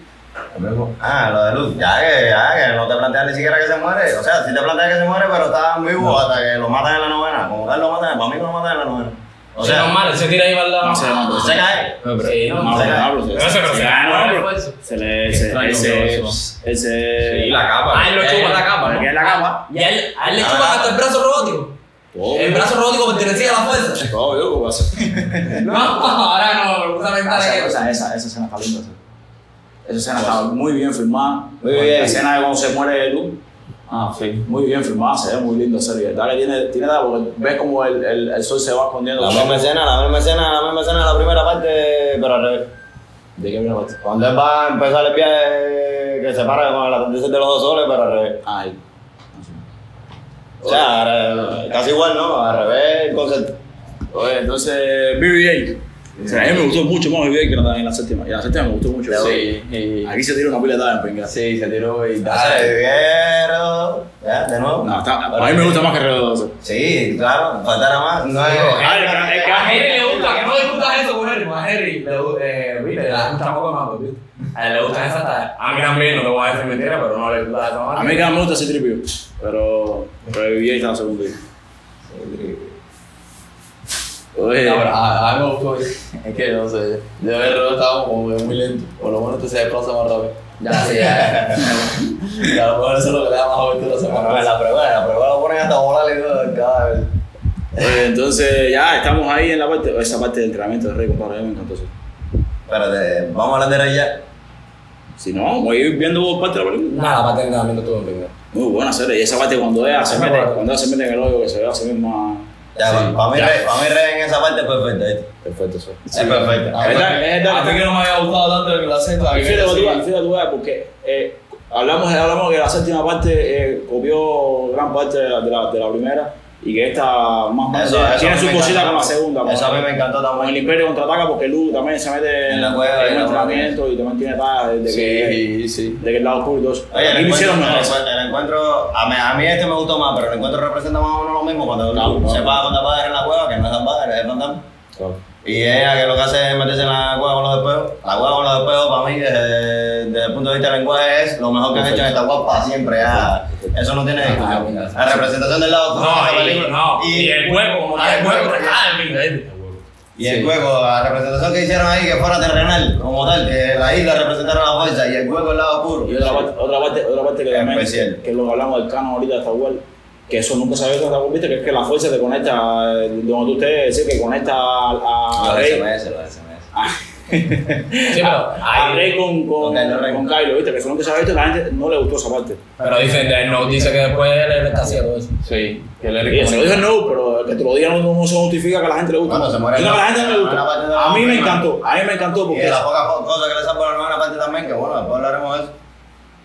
Ah, lo de Luz. Ya que, ya que no te planteas ni siquiera que se muere. O sea, sí te planteas que se muere, pero está vivo hasta que lo matan en la novena. Como tal lo matan, para mí que lo matan en la novena. O sea, normal, se tira ahí para el lado. No no, se cae. Sí, no, No, no, no, se cae. no, pero Pero se- pero se- se se- cae, pero pues. Se le. Se, ese. Sí, la capa. Ah, él lo chupa la capa, ¿no? la capa. Y a él, a él le Ah, chupan hasta el brazo robótico. El brazo robótico pertenecía a la fuerza. todo, yo, ¿qué pasa? No, ahora no, me gusta Esa, esa, esa, esa escena está linda. Esa, escena está muy bien filmada. Muy bien. La escena de cuando se muere Luke. Ah, sí. Muy bien filmada, se ve muy lindo. Verdad que tiene, tiene nada, porque ves como el, el, el sol se va escondiendo. La misma escena, la misma escena, la misma escena de la primera parte, pero al revés. ¿De qué la parte? Cuando él va a empezar el viaje que se para con el atardecer de los dos soles, pero al revés. Ay. O sea, casi igual, ¿no? Al revés el concepto. Oye, entonces, BB-8. O sea, a mí me gustó mucho más BB-8 que en la séptima. Y en la séptima me gustó mucho. Sí, y- Aquí se tira una pila de dadas en pinga. sí, se tiró y Dale, Viero. Ya, de nuevo. No, está, a mí me gusta más que Redoso. Sí, claro, faltará más. No es. Ay, pero es que a Henry le gusta, que no discutas eso con Henry, a Henry le gusta, eh, le gusta un poco más, pues, ¿viste? A él le gustan esas tallas. A mí también, no te voy a decir mentira, pero no le gusta esa más. A mí que me gusta ese tripio. Pero, pero BB-8 está en la segunda. Oye, No, pero a, a mí me gustó. Es que no sé. De verlo estaba como muy lento. Por lo menos te se desplaza más rápido. Ya, sí, ya. Y a lo mejor eso es lo que le da más aventura a esa Bueno, en parte. la prueba, la prueba lo ponen hasta volar y todo cada vez. oye, entonces ya estamos ahí en la parte, esa parte del entrenamiento de Rey, compadre. A mí me encantó eso. Espérate, vamos a hablar de ya. Si no, vamos a ir viendo parte de la película. Nada, para tener también todo en. Muy buena serie. Y esa parte cuando ella se Ah, mete, bueno. cuando ella se mete en el hoyo, que se ve a sí misma. Ya, Sí, para mí, mí Rey en esa parte es perfecta, ¿viste? Perfecto, eso. Es. A Es verdad. a mí que no me había gustado tanto el la sexta. Y que fíjate, tú, sí. ves, fíjate, tú ves, porque eh, hablamos, hablamos que la séptima parte eh, copió gran parte de la, de la, de la primera y que esta más Eso- eso tiene su cosita con la segunda. Eso a con- mí me encantó Con el también. Imperio contraataca porque Luke también se mete En la cueva, en la entrenamiento y también tiene tallas de, que, Sí, sí. de que el lado oscuro y todo eso. Oye, el encuentro, el, el encuentro- a mí, a mí este me gustó más, pero el encuentro representa más o menos lo mismo cuando Claro, claro. se va con la padre en la cueva, que no es tan padre, es fantasma. Y ella que lo que hace es meterse en la cueva con los espejos. La cueva con los espejos para mí, desde, desde el punto de vista del lenguaje, es lo mejor que han hecho en esta cueva para siempre. ya. Eso no tiene discusión. La representación del lado oscuro de No, esta y, no, y el hueco, como y tal, el el hueco, hueco. ah, en pinga, ¿viste? Y el juego, la representación que hicieron ahí, que fuera terrenal, como tal, que la isla representara la fuerza y el juego el lado oscuro. Y otra parte, otra parte, otra parte que también, Especial. que es lo que hablamos del canon ahorita de Wars, que eso nunca se había visto en Star Wars, viste, que es que la fuerza te conecta, eh, donde tú estés, decir que conecta a, a Los Rey, SMS, los SMS. Sí, pero a Rey con, con, Con Kylo con viste, que eso nunca se había visto, la gente no le gustó esa parte. pero dicen, no dice que después él él está haciendo eso. Sí, que le Y se lo dije no, pero que te lo digan no, no se justifica que a la gente le guste. Bueno, se muere no, a la la- gente no le gusta. la A mí me encantó, a mí me encantó Y porque de las pocas po- cosas que le salvo la nueva parte también, que bueno, después hablaremos de eso.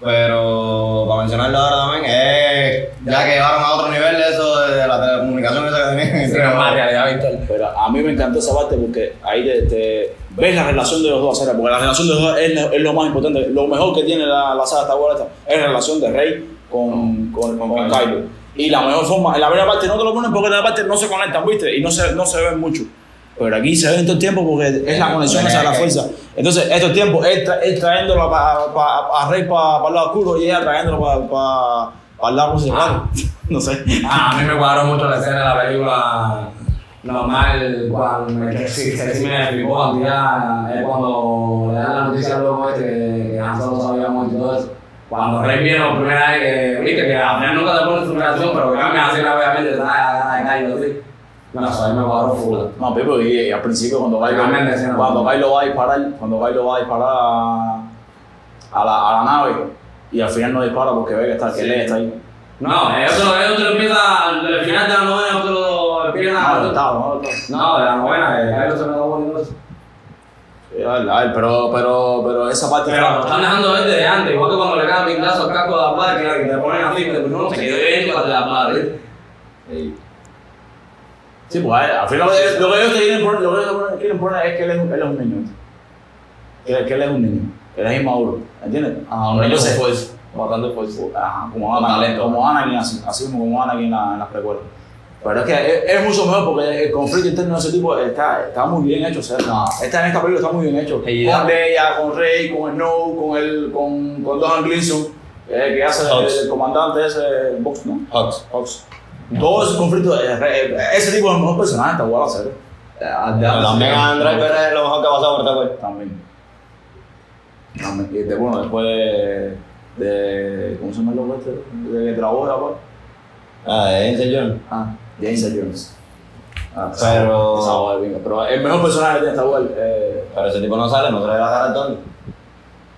Pero para mencionarlo ahora también, es ya que llevaron a otro nivel eso de la telecomunicación esa que tenían. Sí, más realidad virtual. Pero a mí me encantó esa parte porque ahí te, te ves la relación de los dos, ¿sabes? porque la relación de los dos es, lo- es lo más importante. Lo mejor que tiene la, la saga Star Wars esta es la relación de Rey con, con, con, con Kylo. Y la mejor forma, en la primera parte no te lo ponen porque en la parte no se conectan, ¿viste? Y no se, no se ven mucho. Pero aquí se ven todo el tiempo porque es la conexión esa la fuerza. Entonces, estos tiempos, él, tra él trayéndolo pa, pa- a Rey para el lado oscuro y ella trayéndolo para el lado musical. no sé. Ah, a mí me cuadró mucho la escena de la película normal cuando me, que sí, que sí me flipó cuando ya es cuando le dan la noticia al loco este que, Han Solo se había muerto y todo eso Cuando Rey vino por primera vez que, viste, que al final nunca te pones su reacción, pero que cambia así rápidamente, te da ganas de gallo No sé, me cuadró full. No, Pipo, y, y al principio cuando no. cuando Kylo va a disparar, cuando Kylo va a disparar a, a la, a la nave y al final no dispara porque ve que está, que Sí. Está ahí. No, lo, ellos te lo empiezan, al final de la novena, ellos te lo empiezan No, a... no está, no está. No, de la novena, Kylo se me da bonito eso. Sí, a ver, a ver, pero, pero, pero esa parte Pero lo están dejando ver desde antes, igual que cuando le caen pintazo al casco de la padre, que que te ponen así, que uno se quedó bien con la padre. Sí. Sí, pues al final lo que, lo que ellos te quieren poner, lo que quieren poner es que él es, un- él es un niño. Que, que él es un niño, que él es inmaduro, ¿entiendes? Ah, un niño con fuerza. Bastante fuerza. Ajá, como Anakin, talento. como Anakin, así, así como como Anakin en, la, en las precuelas. Pero es que es, es mucho mejor porque el conflicto interno de ese tipo está, está muy bien hecho. O sea, No. esta, en esta película está muy bien hecho. Y con. Leia, con Rey, con Snow, con, el, con, con Donald Gleason, eh, que hace el, el comandante ese, Box, ¿no? Hux. Hux. Todo ese conflicto, eh, eh, ese tipo es el mejor personaje, está igual a hacer. También André Pérez es lo mejor que ha pasado por esta web. También. Y de, bueno, después de, de. ¿Cómo se llama el loco este? De que trabajó de la par. Ah, de Denzel John. Ah, James Earl Jones. Ah, Pero- esa voz de pinga. Pero el mejor personaje que tiene esta web. Eh, Pero ese tipo no sale, no trae la cara al Tony.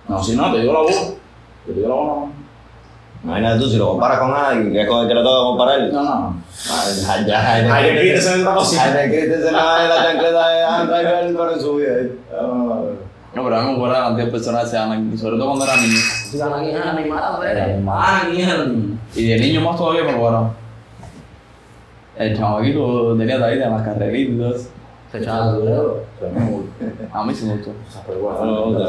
no, si no, te digo la voz. Te digo la voz, no. Imagínate tú, si lo comparas con alguien, que es con el que le toca comparar. No, no. Hay que quitarse de otra cosa. Ay, de que se la la chancleta de André Pérez, pero en su vida. eh. No, pero a mí me acuerdo la cantidad de personajes de Anakin, sobre todo cuando era niño. Sí, Anakin es animado, Anakin es. Y de niño más todavía me acuerdo. El chamaquito tenía ahí de las carreritas y todo eso. Se echaba. A mí sí me gustó. Pero bueno, No, no, no, no,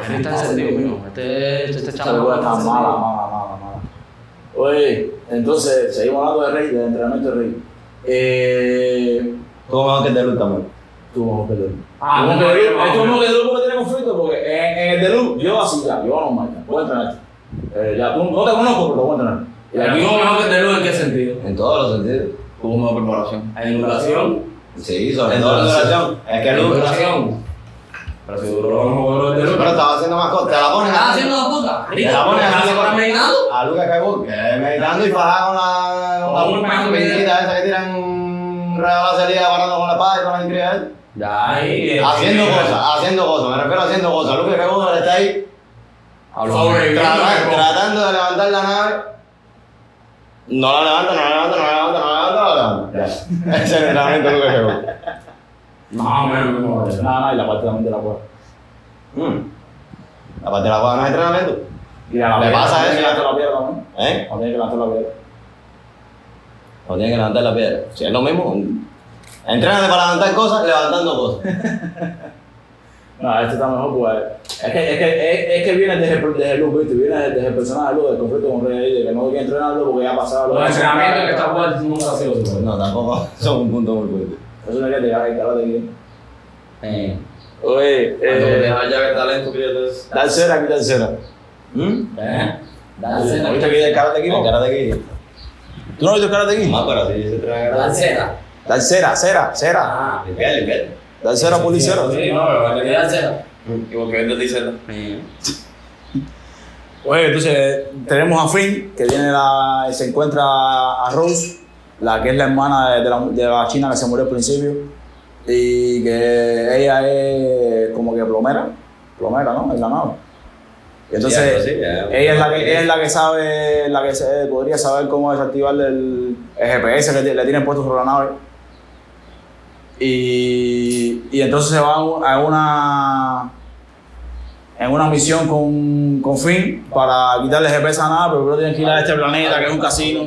Este está encendido, mijo. Este, este está mala, mala, mala, mala. Oye, entonces, seguimos hablando de Rey, del entrenamiento de Rey. Eh, que el de Luz también. Que el de Luz. Ah, no, que no, Luz- no, no. que de Luz porque tiene conflicto, porque en, en el de Luz, yo así ya, yo normal, ya, voy a entrenar. Eh, ya, tú no te conozco, pero te voy a entrenar. Y aquí, ¿Cómo mejor que te luz en qué sentido? En todos los sentidos. Tuvo mejor preparación. En duración. Sí, sobre todo en duración. Es que En Luz. Pero si duró mejor el de luz. Pero estaba haciendo más cosas. Te la pones ¿Estás así. haciendo la puta? Te la pones ¿Estás así. ahora meditando? A Lucas Skywalker. Meditando y fajado con la. Con la esa que tiran. Real la salida parando con la espada y con la intriga. Ya, ahí. Haciendo cosas, haciendo cosas. Me refiero a haciendo cosas. Lucas Skywalker está ahí. Tratando de levantar la nave. No la levanta, no la levanta, no la levanta, no la levanta, no la levanta. Ese es el entrenamiento de Lucas Skywalker. Más o menos mismo. nada, nada, y la parte también de la cueva. Mm. Aparte de la jugada no es entrenamiento. Y la Le pasa eso, que la piedra también. ¿Eh? Hay que levantar la piedra. O tiene que levantar la piedra. Si es lo mismo. Entrénate para levantar cosas, levantando cosas. No, este está mejor, pues. Es que, es que, es, es que viene desde, el- desde el look, ¿viste? Viene desde el personaje del look, del conflicto con Rey, de que no quiere entrenarlo porque ya pasaba Los entrenamientos que está jugando nunca ha sido no, tampoco son un punto muy fuerte. Eso no es que te haga el cara de aquí. Eh. Oye, Cuando te eh. dejas ya que talento, fíjate eso. Dar cera, quitar cera. ¿Mm? ¿Eh? ¿No viste que el karate aquí? De aquí. ¿Tú no viste el karate aquí? Más, pero sí se trae La cera. Dar cera, cera. Ah. Limpiar, limpiar. Dar cera, policera. Sí, no, pero la calidad cera. Igual que vende dice Oye, entonces tenemos a Finn, que tiene la, se encuentra a Rose, la que es la hermana de, de la, de la china que se murió al principio, y que ella es como que plomera, plomera, ¿no? En la nave. Y entonces, sí, ya. ella es la que ella es la que sabe, la que se- podría saber cómo desactivar el, el GPS que le tienen puesto sobre la nave. Y, y entonces se va a un- a una en una misión con, con Finn para quitarle GPS a nada, pero primero tienen que ir a este planeta que es un casino.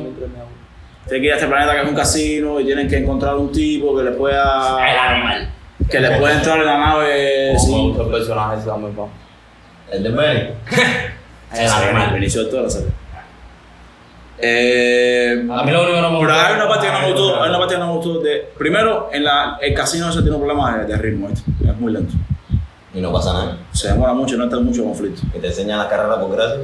Tienen que ir a este planeta que es un casino y tienen que encontrar un tipo que le pueda. Que le pueda entrar en la nave. Sí. gusta el personaje ese. El de Benny. El animal, Benicio del Toro, la serie. Eh, A mí lo único que no me pero gusta- hay una parte que no me gustó, hay una parte que no me gustó de, primero, en la, el casino ese tiene un problema de, de ritmo, ¿viste? es muy lento. Y no pasa nada. Se demora mucho, no está mucho conflicto. Que te enseñan la carrera por gracia.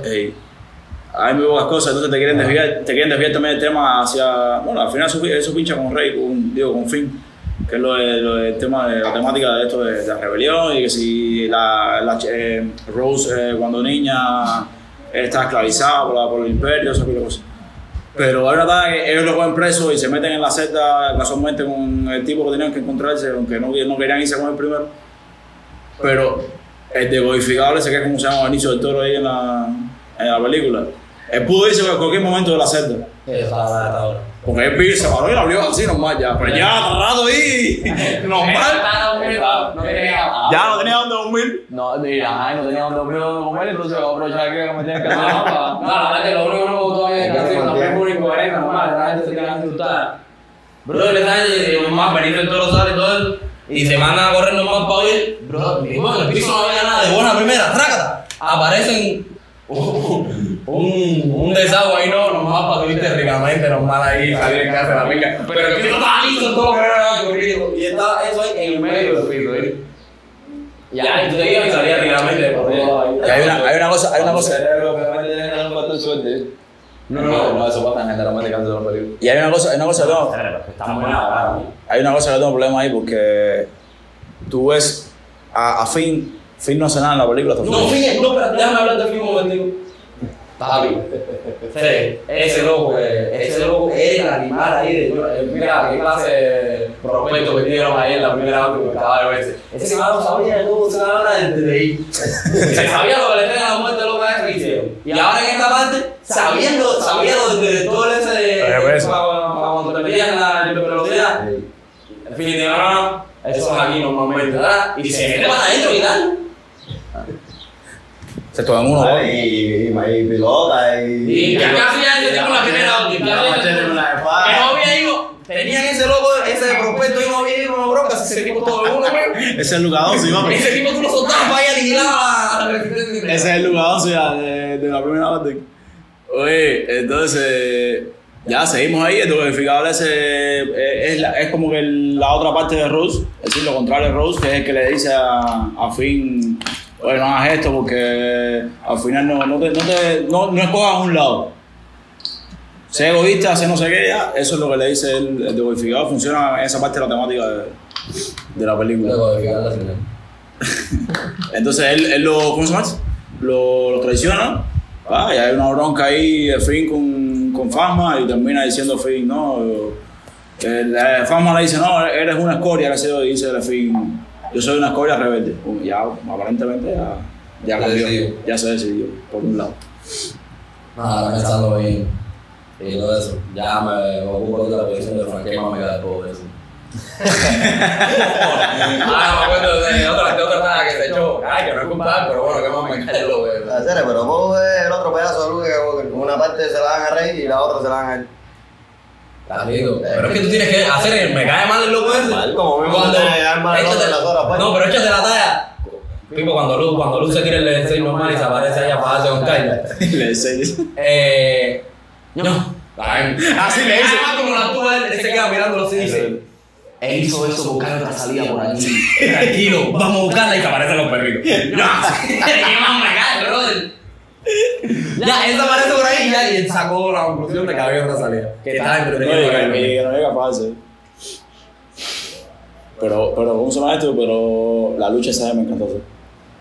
Hay muy pocas cosas, entonces te quieren desviar, te quieren desviar también el tema hacia, bueno, al final eso, eso pincha con Rey, con, digo, con Finn, que es lo, de, lo del tema de la temática de esto de, de la rebelión y que si la, la eh, Rose eh, cuando niña está esclavizado por, la- por el imperio, esa pila de cosas. Pero hay una que ellos lo cogen preso y se meten en la celda casualmente con el tipo que tenían que encontrarse, aunque no, no querían irse con él primero. Pero el decodificador ese que es como se llama Benicio del Toro ahí en la, en la película, él pudo irse en cualquier momento de la celda. Porque él se paró y la abrió así normal ya. Pero ya, rato ahí. normal. Ya no tenía dónde dormir. No, y y no tenía dónde dormir, entonces voy a aprovechar que me tenía que hacer No, la verdad que lo único que no me gustó es una película incoherente, normal, la gente se queda asustada. Bro, le están más Benito el Toro sale y todo y se mandan a correr nomás para oír. Bro, en el piso no había nada, de buena primera, trácata. Aparecen un, un, un desagüe ahí, no, nomás para subirte ricamente, normal ahí, salir en casa de la pica. Pero el piso estaba listo, todo que era corrido, y estaba eso ahí en el medio del piso, ¿eh? Ya, y tú te ibas y salías. Y hay una, hay una cosa, hay una cosa. No, no, no, eso pasa en generalmente casi todas las películas. Y hay una cosa, hay una cosa que tengo, hay una cosa que tengo problema ahí porque tú ves a, a Finn, Finn no hace nada en la película. No, fíjate, no, pero déjame hablar del film un momentico. Papi, sí, ese loco, eh, ese loco era el animal ahí de, eh, mira, qué clase de prospecto que dieron ahí en la primera vez que estaba de veces. Ese cabrón sabía de todo, cabrón era desde ahí. Se sabía lo que le traía la muerte loca que hicieron. Y ahora en esta parte, sabiendo, sabiendo desde todo ese de, para cuando te la velocidad, en fin, no, no, no, eso es aquí normalmente, ¿verdad? Y se mete para adentro y tal. Se todo en uno. y, y, y pilota y. Y ya casi ya la primera Y opción. la con la Que no espada. había ido, tenían ese loco, ese prospecto y no había ido una bronca, ese tipo todo de uno, güey. Ese es el lugar sí. Ese tipo tú lo soltabas para ir a aniquilar a la resistencia. Ese es el lugar ya de, de la primera parte. Oye, entonces, ya seguimos ahí. El decodificador ese eh, es, la- es como que el- la otra parte de Rose, es decir, lo contrario de Rose, que es el que le dice a, a Finn, oye, no hagas esto porque al final no, no, te, no, te, no, no escojas un lado. Sé egoísta, sé no sé qué, ya. Eso es lo que le dice el, el decodificador. Funciona en esa parte de la temática de, de la película. Entonces él, él lo, ¿cómo se llama? Lo, lo traiciona, ah, y hay una bronca ahí Finn con, con Fasma y termina diciendo Finn, no, el, eh, Fasma le dice, no, eres una escoria, que se dice el Finn, yo soy una escoria rebelde. Ya, aparentemente, ya, ya Se cambió, decidió. ya se decidió, por un lado. Nada, pensando bien. Y todo eso. Ya me ocupo de la posición de Frankie Mamiga después de eso. ah, me acuerdo de otra, de otra talla que se echó. Ay, que no es culpable, pero bueno, que más me cae lo que. Serie, pero vos ves el otro pedazo de Luke Skywalker. Una parte se la dan a Rey y la otra se la dan a él. Amigo, pero es que tú tienes que hacer, me cae mal el loco ese. Mal, como mismo Cuando- las horas, pues. No, pero échate la talla. Tipo, cuando Luz, cuando Luz se tira el D6 normal y se aparece ahí a pagarse con Kyla. Eh. No. Así le dice. Ah, como la tuba, él se queda mirándolo así y dice. Él hizo eso buscar otra salida por allí. Tranquilo, vamos a buscarla y que aparecen los perritos. No, ¿qué más me cae, brother? Ya, él se aparece por ahí y ya, y él sacó la conclusión de que había otra salida. Que estaba entretenido. Que, no es capaz de Pero, pero, ¿cómo se llama esto? Pero la lucha esa me encantó. hacer.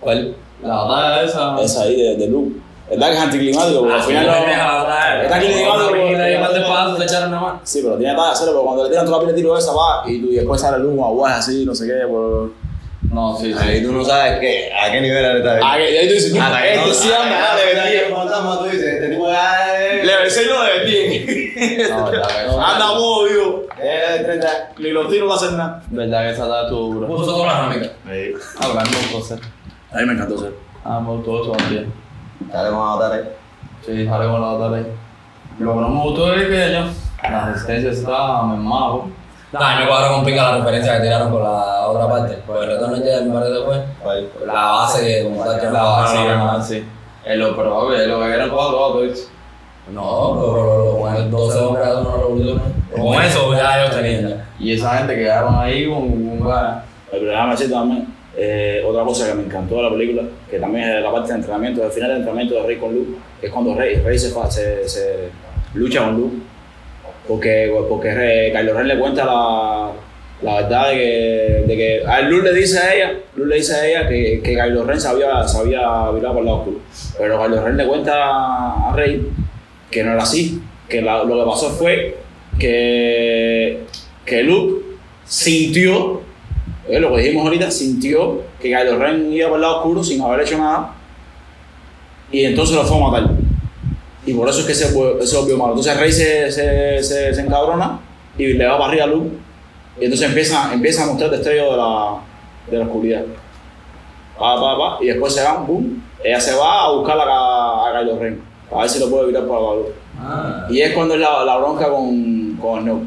¿Cuál? La batalla esa. Esa ahí de, de Luke. ¿Verdad que es anticlimático? Porque al final no. Está aquí ligado, pero- se echaron nada más. Sí, pero tiene para hacerlo, porque cuando le tiran toda la pila de tiro esa va y, tú- y después sale Luke, aguas así, no sé qué. Por... No, sí, Ahí sí. tú no sabes qué, a qué nivel está. Ah, ahí tú dices, que este sí anda, ah, de te fantasma, tú dices, este tipo es- Le besé lo de bien. No, verdad que Anda es de 30. Ni los tiros no hacen nada. Verdad que esa está estuvo dura. Puso todas las ramitas. Hablando de cosas. A mí me encantó ser. Ah, me gustó eso también. Dale, vamos a matar ahí. Sí, sale con la ley. Lo que no me gustó es que ya la resistencia está mermada. No, a mí me cuadró con pica la referencia que tiraron con la otra parte. Pues el retorno ya me parece después. Ahí. La base que como tal que La base, ah, sí. Es lo, pero papi, lo que cuatro autos. No, pero con el 12 hombres de una revolución. Con eso ya ellos tenían. Y esa gente quedaron ahí con un ganas. El programa decir también, eh, otra cosa que me encantó de la película, que también es la parte de entrenamiento, al final del entrenamiento de Rey con Luke, que es cuando Rey, Rey se, fa- se, se lucha con Luke, porque, porque Rey, Kylo Ren le cuenta la, La verdad de que, de que a Luz le dice a ella, Luz le dice a ella que, que Kylo Ren se había virado por el lado oscuro. Pero Kylo Ren le cuenta a Rey que no era así, que la- lo que pasó fue que, que Luke sintió, eh, lo que dijimos ahorita, sintió que Kylo Ren iba por el lado oscuro sin haber hecho nada y entonces lo fue a matar. Y por eso es que se, se volvió malo. Entonces Rey se, se, se, se encabrona y le va para arriba a Luke. Y entonces empieza, empieza a mostrar destello de la, de la oscuridad. Pa, pa, pa, y después se van, boom. Ella se va a buscar a, a Kylo Ren. A ver si lo puede evitar para la luz. Ah. Y es cuando es la, la bronca con, con Snoke.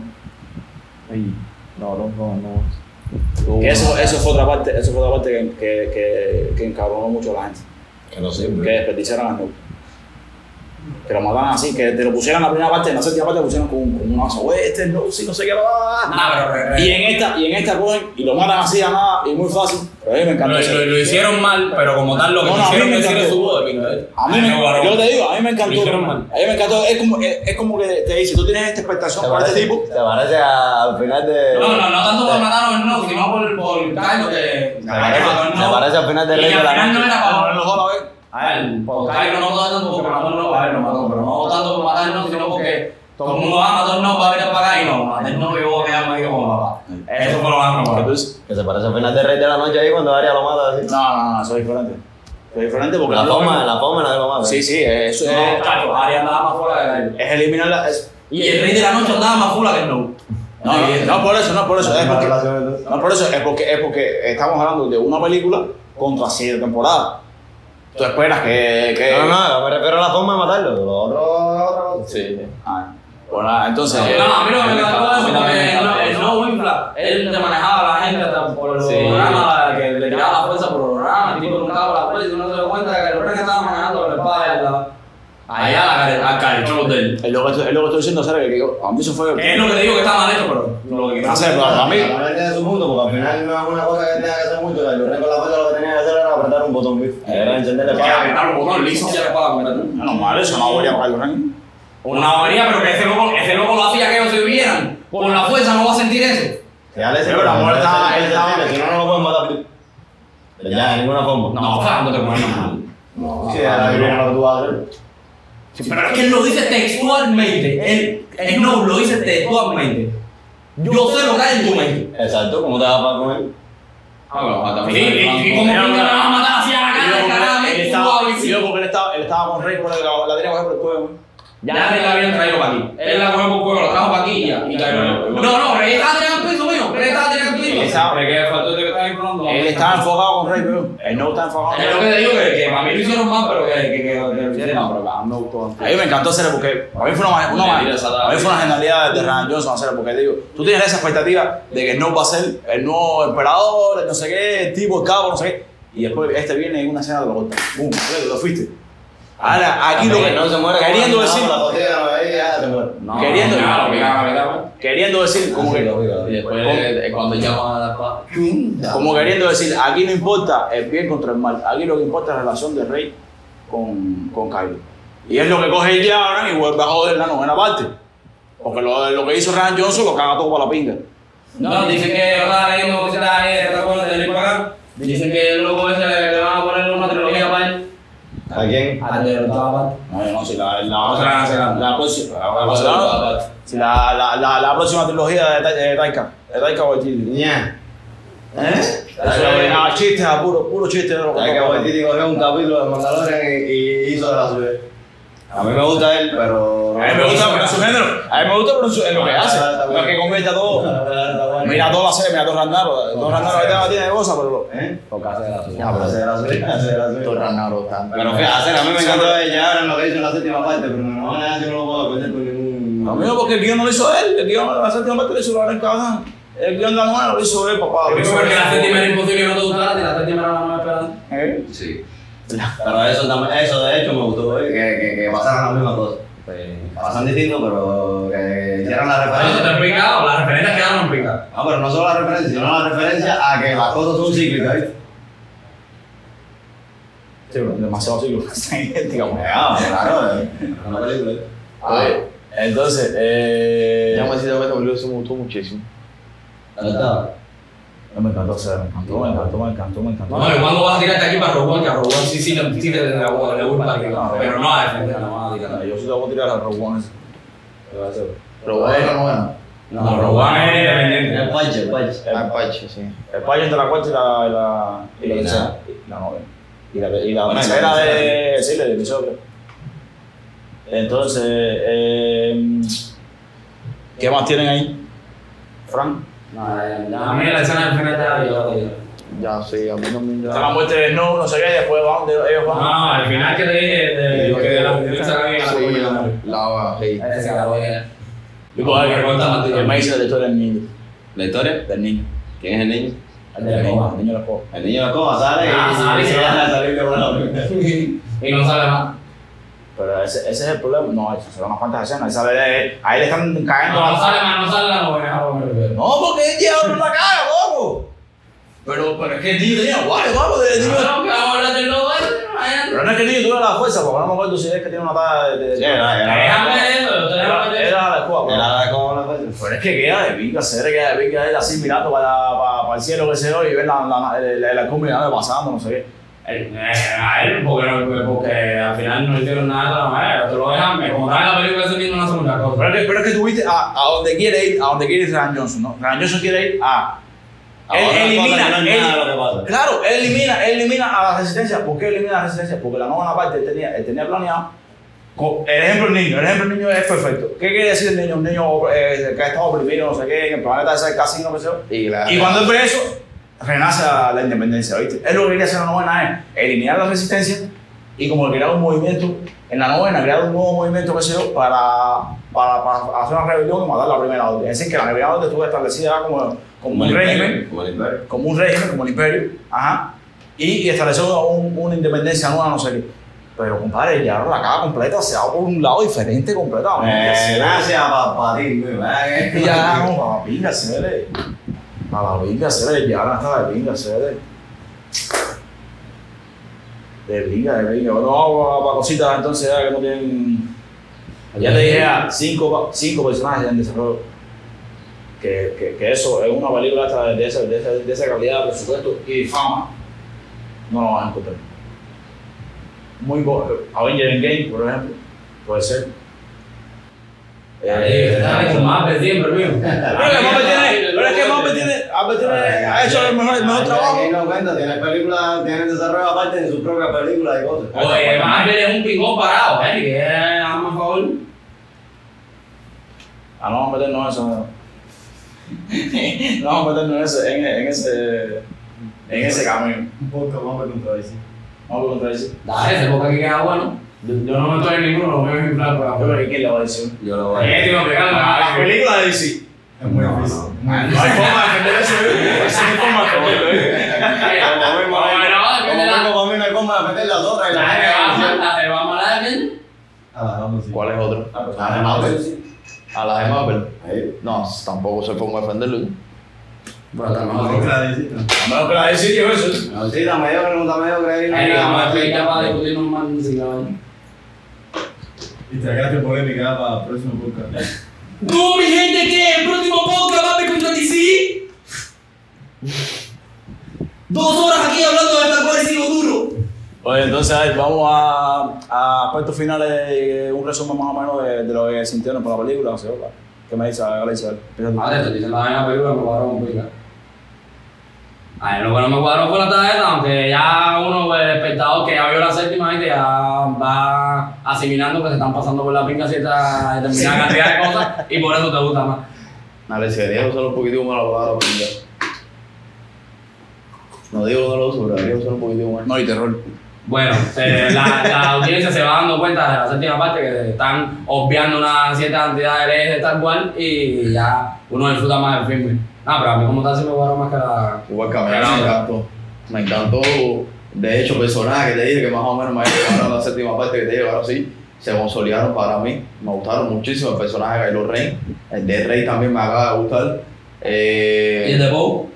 Ay, no, no, no, no. Que eso, eso fue otra parte, eso fue otra parte que, que, que, que encabronó mucho a la gente. Que no sé. Que desperdiciaron a Snoke. Que lo mataron así, que te lo pusieron en la primera parte, en la séptima parte lo pusieron con, con una osa, "Güey, este no, si no sé qué, bla, bla, bla". Nah, pero re- re- Y en esta, y en esta cogen y lo matan así a nada y muy fácil. Pero a mí me encantó Lo, lo- lo hicieron mal, pero como tal lo que No, no, a me decir encantó. es su voz. ¿eh? A mí me, varón. yo te digo, a mí me encantó. Lo hicieron A mal. mí me encantó. Es como, es, es como que te dice, tú tienes esta expectación por este tipo. se parece a- al final de. No, no, no tanto por matar a no, sino por, por Kylo que... Se parece, se parece al final de Rey de al la final no Noche. era para los dos a la vez. A él, por Kylo no tanto porque mató no, a él lo mató, pero no tanto por matar no, sino porque todo el mundo va a matar no, va a venir para acá y no, matar no, yo voy a quedarme ahí como papá. Eso fue lo más ¿Qué tú normal. dices? Que se parece al final de Rey de la Noche ahí cuando Arya lo mata así. No, no, no, eso es diferente. Eso es diferente porque La forma, la forma la que lo mata. Sí, sí, eso No, es, chacho, Arya andaba más fuera de Kylo. es eliminar la. es- Y el rey de la noche andaba más fuera que el no. no, no, no por eso, no por eso. Es La porque, relación entonces. no por eso, es porque, es porque estamos hablando de una película contra siete temporadas. Tú esperas que. que No, no, me refiero a la forma de matarlo. Lo otro, otro. Sí. Ah, bueno, nada, entonces. No, a mí lo que me encantó A es mí porque el no- no infla, él te manejaba a la gente hasta por el Sí. programa, que le tiraba la fuerza por el programa, el tipo nunca la fuerza y uno se dio cuenta de que el rey que estaba manejando la espalda, allá la- al carchón de él. Es lo que estoy, diciendo, ¿sabes? Que a mí eso fue. Es lo que te digo que está mal hecho, pero lo que No sé, pero a mí. La mente de su mundo, porque al final no es una cosa que tenga que hacer mucho. La Rey con la fuerza lo que tenía que hacer era apretar un botón, ¿viste? Era encenderle Que para. apretar un botón mira tú. No, mal, eso no voy a pagar Ren. Una avería, pero que ese loco, ese loco lo hacía que ellos se vieran. Con la fuerza no va a sentir eso. Sí, pero la mujer estaba- él estaba- Si no, no lo pueden matar. Ya, de ninguna forma. No, Fernando te pones mal. No, si era lo que tú vas a hacer. Pero es que él lo dice textualmente. Él, él no lo dice textualmente. Yo sé lo que hay en tu mente. Exacto, ¿cómo te vas a pagar con él? Ah, pero mata Sí, y, y como que me vas a matar así a la cara, Él estaba, suave, y sí. luego porque él estaba, él estaba con Rey por el, la, la tenía que coger por el cuello. Ya él la habían traído para aquí. Él la cogió por cuello, la trajo para aquí y ya. Y cayó. No, no, Rey estaba tirando el piso mío. Rey estaba tirando piso. estaba, ¿Pero qué faltó de que estás informando? él estaba enfocado con Rey, pero él no está enfocado con Es lo que te digo, que, que para mí lo hicieron mal, pero que, que, que, que a mí me gustó. A mí me encantó hacer porque a mí fue una, una, a mí fue una genialidad de Ryan Johnson hacer porque digo, tú tienes esa expectativa de que no va a ser el nuevo emperador, el no sé qué, el tipo, el cabo, no sé qué, y después este viene en una escena de lo corta, boom, lo fuiste. Ahora, aquí lo que, no se muere queriendo decir, se Queriendo- queriendo decir, como que, después, cuando llaman a la espada. como queriendo decir, aquí no importa el bien contra el mal, aquí lo que importa es la relación de Rey con, con Kylo. Y es lo que coge ella ahora y vuelve a joder la novena parte. Porque lo, lo que hizo Ryan Johnson lo caga todo para la pinga. No, dicen que ahí de esta cosa de ir para acá. Dicen que el loco ese le, le van a poner una trilogía para él. ¿A quién? No, no, si la, la, Vamos a la- la- la próxima, la, si la, la, la, la próxima trilogía de, Ta- de Taika, de Taika Waititi. Ña. ¿Eh? Eso es ah, chiste, ah, puro, puro chiste lo Taika Waititi cogió un capítulo de Mandalorian y, y hizo de la suya. A mí me gusta él, pero... A mí me gusta, pero en su género. A mí me gusta, pero en, lo que hace. No es que convierta todo. Mira toda la serie, mira todo Randaro. Todo Randaro ahorita tiene cosas, pero. ¿Eh? Toca hacer la suya. Ya, pero hace de la suya, hace de la Todo suya. Ranaro tan. Pero fíjate, hacer, a mí me encanta ella ahora en lo que hizo en la séptima parte, pero no van a decir que no lo puedo aprender por ningún... Mío porque el guion no lo hizo él. El guion de la séptima parte lo hizo Loren Cabazán. El guion de la nueva lo hizo él, papá. Porque la séptima era imposible que no te gustara y la séptima era la más esperada. ¿Eh? Sí. Pero eso, también- eso de hecho me gustó, ¿eh? que, que, que pasaran las mismas cosas. Pasan distintos, pero que hicieran la referencia. explica, las referencias quedaron picadas. No, pero no solo la referencia, sino la referencia a que las cosas son cíclicas, ¿viste? Sí, pero demasiado. Sí, digamos. Ah, claro, eh. una película. ¿eh? A ver, entonces, eh. Ya me sido que me gustó muchísimo. Estaba. No, me encantó, o sea, me encantó, me encantó, me encantó, me encantó. No, y cuando vas a tirarte aquí para Rowan, que a Rowan sí, sí, le- sí, le le- le voy para arriba. Pero no a defender, no vas a tirar. Yo sí te voy a tirar a Rogue One ese. Pero bueno, no bueno. No, Rowan es independiente. El Pache, el Pache. Ah, Pache, sí. El payo entre la cuarta y la, y la, y la la- la novena. Y la, y la Bueno, tercera la de. Sí, la de episodio. Entonces, eh, ¿qué más tienen ahí? Frank. No, a mí la escena del final ya yo Ya, sí, a mí no me Está la muerte de Snow, no sé qué, después van, de, ellos No, van. no, al final que te dije de lo que la mujer se la Sí, la, la, sí. Ese cabrón es. Y pues, Me cuenta Martín. el me dice la historia del niño. ¿La historia? Del niño. ¿Quién es el niño? El de la coba. El niño de la escoba. El niño de la coba sale Ah, y y se va. de salir de una Y no sale más. Pero ese, ese es el problema. No, eso se van unas cuantas escenas. Ahí, le están cayendo No, no sale más, no sale la novena, lo. No, porque diablo no la caga, loco. Pero, pero es que el niño tenía guay, guapo, el niño. No, que vamos a hablar del lobo ese, Pero no es que el niño tuviera la fuerza, porque no me acuerdo si es que tiene una talla de. de- Sí, era, era. Déjame eso, Era, la Era la. Pero es que queda de pica, se queda de pica él así mirando para, para, para el cielo que se ve y ver la, la, la, la, la comunidad pasando, no sé qué. Eh, a él, porque, no- porque al final no hicieron nada de la manera, te lo dejan, como tal en la película no hace muchas cosas. Pero es que, pero es que tuviste a, a donde quiere ir, a donde quiere ir Ryan Johnson, ¿no? Ryan Johnson quiere ir a. A Él cosa elimina, que no es él- nada lo que pasa. Claro, él elimina, él elimina a la resistencia. ¿Por qué elimina a la resistencia? Porque la novena parte él tenía, él tenía planeado. El ejemplo del niño, el ejemplo del niño es perfecto. ¿Qué quiere decir el niño? Un niño eh, que ha estado oprimido, no sé qué, en el planeta ese casino, que sé. Y, la, Y cuando él ve eso, renace la, independencia, ¿viste? Él lo que quería hacer en la novena es eliminar la resistencia y como crear un movimiento, en la novena crear un nuevo movimiento, qué sé yo, para, para, para hacer una rebelión y matar la primera orden. Es decir, que la primera orden estuvo establecida como, como un régimen, Como el imperio. como un régimen, como el imperio, ajá, y, y estableció un- una independencia nueva, no sé qué. Pero, compadre, ya la caga completa se va por un lado diferente completamente. Eh, Gracias, papadín. ¿verdad? Y ya, no, pinga, se se ve. Ya no está de ve. De de pinga. Bueno, vamos para cositas entonces ya que no tienen. Ya te dije a cinco, cinco personajes en desarrollo. Que, que, que eso es una película de, esa, de, esa, de esa calidad, presupuesto y fama. No lo vas a encontrar. Muy bueno. Avenger Endgame, por ejemplo, puede ser. Eh, está con más de siempre, mío. Pero es que Mbappé tiene, pero es que Mbappé tiene, Mbappé tiene, ha hecho el mejor, el mejor trabajo. No cuenta, tiene películas, tiene desarrollo aparte de sus propias películas y cosas. Oye, más bien es un pingón parado, ¿eh? Que hazme favor. Ah, no vamos a meternos en eso. No vamos a meternos en ese, en, en ese, en ese camino. Un poco más me contradice. Vamos a contradecir. Da ese, porque aquí queda bueno. Yo, yo no me estoy en ninguno, lo voy a inflar por Yo la creo que le va a decir. Yo lo voy Oye, tío, pegando La película de DC. Es muy difícil. No hay forma de defender eso, ¿eh? No hay forma de defenderlo, ¿eh? No forma de defender las otras y las La vamos a la de sí. ¿Cuál es de. A la de. No, tampoco se pongo a defenderlo. ¿eh? Bueno, de eso. Sí, medio medio. Ahí vamos a para. Y tragaste polémica para el próximo podcast. No, mi gente, ¿qué? El próximo podcast va a ver contra DC. Dos horas aquí hablando de esta cual sigo duro. Oye, entonces a ver, vamos a, a aspectos finales, un resumen más o menos de, de lo que sintieron por la película. Sé, ¿verdad? ¿Qué me dice Alicia? Empieza tú. Vale, te dicen la vaina película me cuadró un pica. Ay, lo que no me cuadró fue la tarjeta, aunque ya uno, pues, el espectador que ya vio la séptima, ¿viste? ya va asimilando que se están pasando por la pinga cierta determinada cantidad de cosas y por eso te gusta más. Dale, si debería usar un poquitico más la palabra. No digo que no lo uso, pero debería usar un poquitico más. No, y terror. Bueno, se- la, la audiencia se va dando cuenta de la séptima parte que están obviando una cierta cantidad de leyes de tal cual y ya uno disfruta más del filme. Ah, pero a mí como tal se me cuadró más que la... Igual que a mí me encantó. Me encantó, de hecho, personajes que te dije que más o menos me llegaron la séptima parte que te dije, ahora sí, se consolidaron para mí. Me gustaron muchísimo el personaje de Kylo Ren. El de Rey también me acaba de gustar. Eh, ¿Y el de Poe?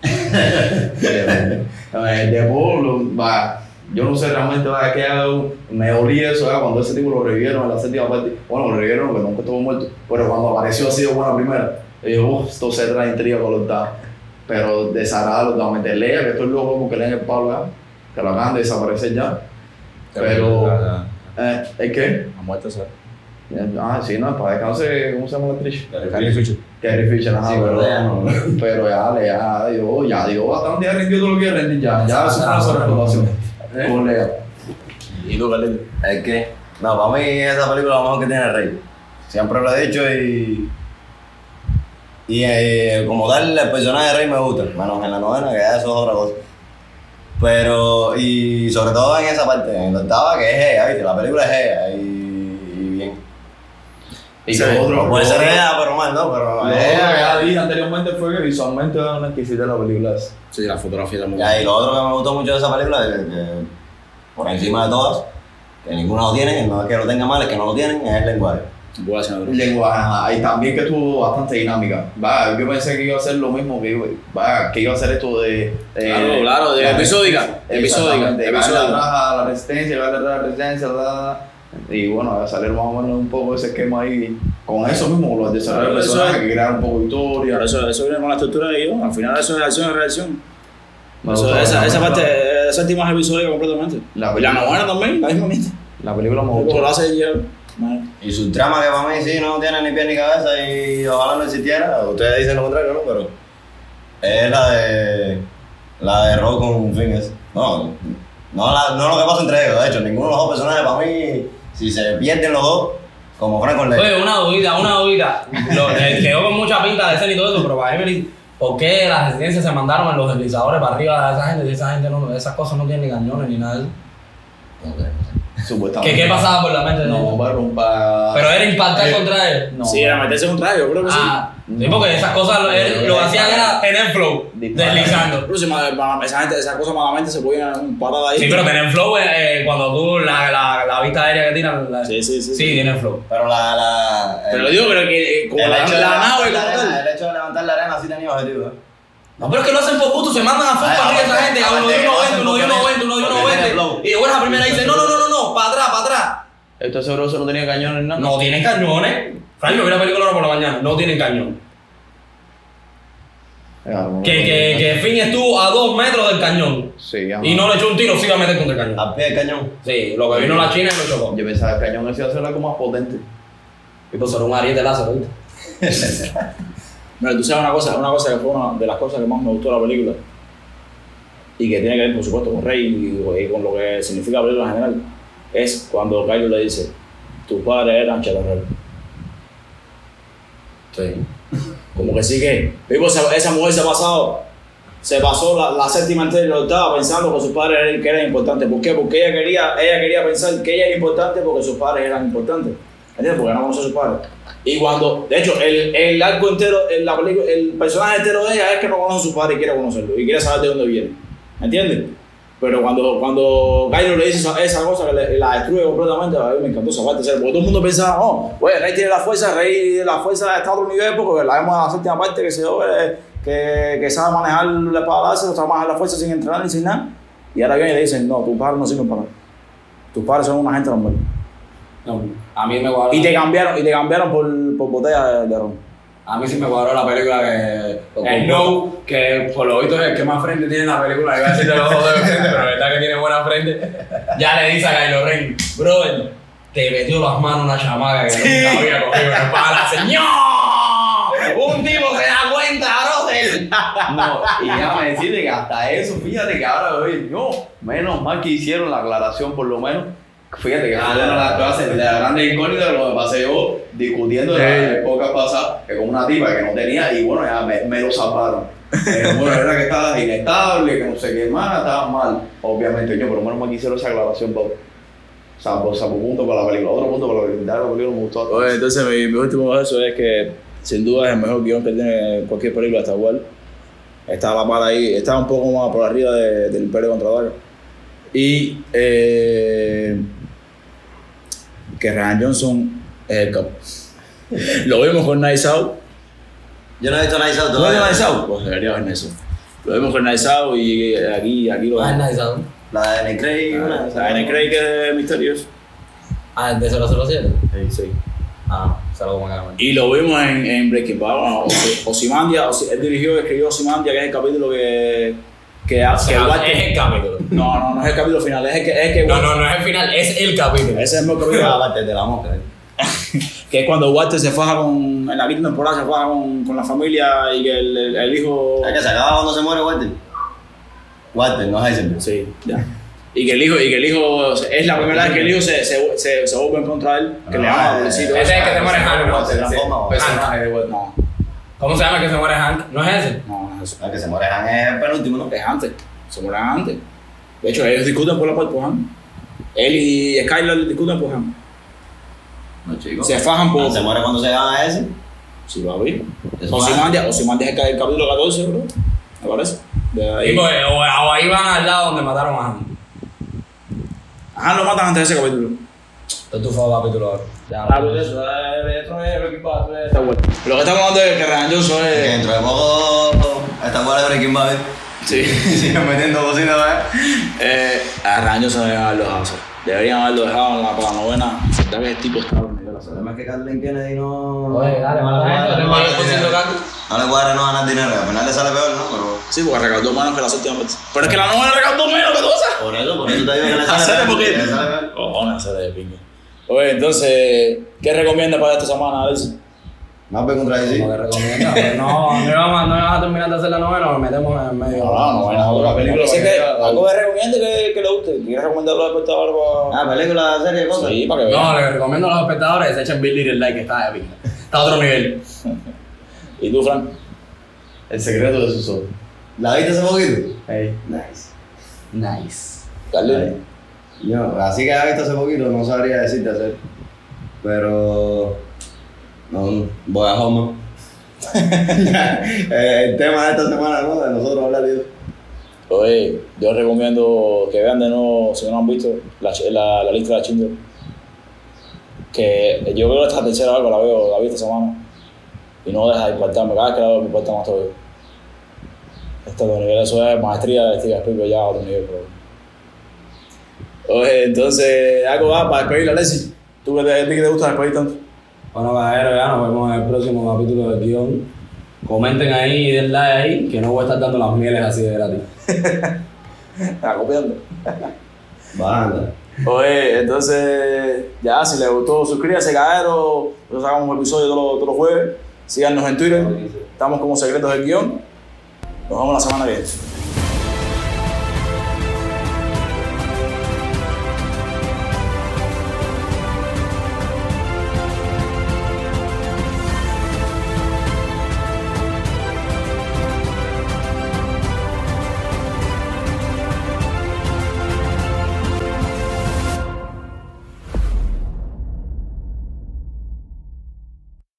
el de lo- va, yo no sé realmente va, qué hago, me olí eso ¿verdad? cuando ese tipo lo revivieron en la séptima parte. Bueno, lo revivieron porque nunca estuvo muerto, pero cuando apareció así de buena primera, Y yo, uff, esto se trae intriga con los dados. Pero desarado, los dados, meterle que esto es loco porque leen el Pablo ya, que lo acaban de desaparecer ya. Pero, eh, ¿es qué? A muerte, ¿sabes? Ah, sí, no, para descansar, ¿cómo se llama la actriz? Carrie Fisher. Carrie Fisher, ajá, Sí, pero, pero ya no. pero ya, ya, dio, ya dio bastante, ya rindió todo lo que rendir, ya, ya, eso fue una sobrepoblación. Con Lea. ¿Y tú, Carlito? Es que, no, para mí esa película lo mejor que tiene Rey. Siempre lo he dicho y. Y eh, como tal, el personaje de Rey me gusta, menos en la novena, que ya eso es otra cosa. Pero, y sobre todo en esa parte, en la octava, que es ella, ¿viste? La película es ella y, y bien. Y Sí, otro, No puede ser ella, pero mal, ¿no? Pero lo otro que anteriormente fue que visualmente era una exquisita la película esa. Sí, la fotografía también. Ya, y lo otro que me gustó mucho de esa película es que, por encima de todas, que ninguno lo tiene, no es que lo tenga mal, es que no lo tienen, es el lenguaje. Lenguaje, ajá, y también que estuvo bastante dinámica. Va, yo pensé que iba a ser lo mismo, que iba, va, que iba a ser esto de... eh, Claro, claro, de episódica, episódica, atrás a la resistencia, atrás a la resistencia, y bueno, va a salir más o menos un poco ese esquema ahí, con eso mismo, los desarrollos de personajes, es- que crearon un poco de historia. Eso, eso viene con la estructura de guion. Al final eso es acción y reacción. Eso- gustó, esa, esa gustó. parte, esa última es episódica completamente. La y la película- novena también, la misma mierda. La película me Como lo gustó. hace Y su trama que para mí sí no tiene ni pie ni cabeza y ojalá no existiera, ustedes dicen lo contrario, ¿no? Pero es la de la de Rock con Fingers. No, no, la- no lo que pasa entre ellos, de hecho, ninguno de los dos personajes para mí, si se pierden los dos, como Frank con Ley. Oye, una dudita, una dudita. Lo, eh, quedó con mucha pinta de escena y todo eso, pero para ¿por qué las residencias se mandaron en los deslizadores para arriba de esa gente? Si esa gente no, esas cosas no tienen ni cañones ni nada de eso. Supuestamente. ¿Qué, qué pasaba por la mente de No, ellos? va a romper. Pero era impactar Eh, contra ellos. No. Sí, era meterse un traje, yo creo que sí. Ah, sí, porque esas cosas lo, eh, lo hacían era tener flow, deslizando. Pero si esa gente, esa cosa malamente se podía un parada ahí. Sí, pero tener flow eh, eh, cuando tú la, la, la vista aérea que tiran. la- Sí, sí, sí. Sí, tiene flow. Pero la. la Pero lo digo, pero que eh, como el la, hecho de la levantar nave la como arena, tal. el hecho de levantar la arena sí tenía objetivo, ¿eh? No, pero es que lo hacen por gusto, se mandan a full para arriba esa gente, uno de que lo 1.20, hacen uno de porque 1.20, uno de tiene- porque tiene 1.20. flow. Y después la primera dice, no, no, no, no, no, para atrás, para atrás. ¿Esto seguro eso no tenía cañones nada? No tienen cañones. Frank, yo vi la película ahora por la mañana, no tienen cañón. Claro, Que, que, que Finn estuvo a dos metros del cañón Sí, y no le echó un tiro, sí iba a meter contra el cañón. Al pie del cañón. Sí, lo que vino la China y lo chocó. Yo pensaba que el cañón ese iba a ser algo más potente. Y pues era un ariete láser, ¿viste? Mira, tú sabes una cosa, una cosa que fue una de las cosas que más me gustó de la película y que tiene que ver, por supuesto, con Rey y, y con lo que significa la película en general, es cuando Kylo le dice, tus padres eran chatarreros. Sí. Como que sí que, esa mujer se ha pasado, se pasó la, la séptima entera y la octava pensando que sus padres eran, que eran importantes. ¿Por qué? Porque ella quería, ella quería pensar que ella era importante porque sus padres eran importantes. ¿Entiendes? Porque no conoce a sus padres. Y cuando, de hecho, el, el arco entero, el, la el personaje entero de ella es que no conoce a sus padres y quiere conocerlo y quiere saber de dónde viene. ¿Entiendes? Pero cuando, cuando le dice esa, esa cosa que la destruye completamente, a mí me encantó esa parte. Porque todo el mundo pensaba, oh, pues Rey tiene la fuerza, Rey la fuerza está a otro nivel porque la vemos en la séptima parte que se ve que, que sabe manejar la espada láser, sabe manejar la fuerza sin entrenar ni sin nada. Y ahora viene y le dicen, no, tus padres no sirven para nada. Tus padres son una gente normal. No, a mí me cuadró. Y te cambiaron, y te cambiaron por, por botella de, de ron. A mí sí me cuadró la película que. El No, que por lo visto es el que más frente tiene en la película. Iba a decir de los dos de frente, pero verdad que tiene buena frente. Ya le dice a Kylo Ren, brother, te metió las manos una chamaca que nunca había cogido en el pala. ¡Señor! Un tipo se da cuenta, brother. No, y déjame decirte que hasta eso, fíjate que ahora no, menos mal que hicieron la aclaración por lo menos. Fíjate que de las clases de la grande incógnita de lo que pasé yo discutiendo en la época pasada que con una tipa que no tenía y bueno, ya me, me lo salvaron. Eh, bueno, era que estaba inestable, que no sé qué más, estaba mal, obviamente yo, pero menos mal que hicieron esa aclaración, Bob. Salvo, salvo punto para la película, otro punto para la película, la película me gustó. Oye, entonces mi, mi último verso es que sin duda es el mejor guion que tiene cualquier película hasta igual. Está la pala ahí, está un poco más por arriba de- del Imperio contra Dark. Y eh, que Ryan Johnson es el capo. Lo vimos con Nice Out. Yo no he visto Nice Out ¿Tú ves todavía. Nice Out? Pues debería ver Nice Out. Lo vimos con Nice Out y aquí, aquí lo Ah, vemos. nice, ¿no? La de Nick Craig. Ah, en el Craig que es misterioso. Ah, de 007. Sí, sí. Ah, Se lo comieron. Y lo vimos en, en Breaking Bad. Bueno, Osi- Osimandia, Osi- él dirigió y escribió Osimandia, que es el capítulo que. Que, hace que Walter- es el capítulo. No, no, no es el capítulo final, es el que. Es el que No, no, no es el final, es el capítulo. Ese es el capítulo. aparte de la mosca. ¿eh? que es cuando Walter se faja con. En la quinta temporada se faja con, con la familia y que el, el, el hijo. Es que se acaba cuando se muere Walter. Walter, no es Heisenberg. Sí, ya. Y que el hijo, y que el hijo, es la primera vez que el hijo se, se, se, se vuelve en contra de él, que le Ah, llama eh, pobrecito. ese es el que se muere Hank, ¿no? Se transforma. o- Walter. No, ¿Cómo se llama el que se muere Hank? ¿No es ese? no, no es eso. El que se muere Han es el penúltimo, ¿no? Es antes, se mueren antes. De hecho, ellos discuten por la parte por Han. Él y Skylar discuten por Han. No, chicos. Se fajan por. Ah, Se muere cuando se gana ese. Sí, va a ver. Eso Osimandia, Osimandia es el el capítulo 14, bro. Me parece. De ahí. Y pues, o, o ahí van al lado donde mataron a Hank. Han lo matan antes de ese capítulo. Entonces tú fue al capítulo ahora. Ya, Claro, eso, eh, esto no es Breaking Bad, esto es Star Wars. Lo que estamos hablando es que Ryan Johnson Que es. dentro de poco esta cual de Breaking Bad. Sí. Siguen metiendo cositas, ¿eh? Eh, a Ryan Johnson deberían haberlo dejado hacer. Deberían haberlo dejado en la, para la novena. Ya que el tipo está de la El sala. problema es que Carlin Kennedy no. Oye, dale, mala gente, dale, mala gente. No le cuadra no ganar dinero. Al final le sale peor, ¿no? Pero. Sí, porque recaudó menos que las últimas veces. Pero es que la novena recaudó menos que todas esas. Por eso, por eso te digo que le sale peor. porque- Le sale peor. Cojones, hacer de pinga. Oye, entonces, ¿qué recomiendas para esta semana, Alex? Más bien contradecir. Como que recomienda, pues no, no no íbamos a terminar de hacer la novela, nos metemos en medio. No, no, bueno, una película Dice que algo que recomiende que, que le guste. ¿Quieres recomendarlo a los espectadores para.? Ah, película, serie, cosas. Sí, para que vean. No, le recomiendo a los espectadores que se echen Bill Little Like que está de pinga. Está a otro nivel. ¿Y tú, Frank? El secreto de sus ojos. ¿La viste hace poquito? Ey. Nice. Nice. Carly. Yo, así que la he visto hace poquito, no sabría decirte hacer. Pero. No, voy a Homer. Eh, el tema de esta semana, ¿no? De nosotros hablar de eso. Oye, yo recomiendo que vean de nuevo, si no han visto, la, la, la lista de Schindler. Que yo veo esta tercera algo, la veo, la vi esta semana. Y no deja de impactarme, cada vez que la veo me impacta más todavía. Esto de nivel, eso es maestría de Steven Spielberg ya a otro nivel, pero... Oye, entonces, algo va para despedirla, Alessi. ¿Tú que te, que te gusta despedir tanto? Bueno, caballeros, ya nos vemos en el próximo capítulo del guion. Comenten ahí y den like ahí, que no voy a estar dando las mieles así de gratis. Está copiando. Banda. Oye, entonces, ya, si les gustó, suscríbase, cadero. Nosotros sacamos un episodio todos los, todos los jueves. Síganos en Twitter. Estamos como Secretos del Guión. Nos vemos la semana que viene.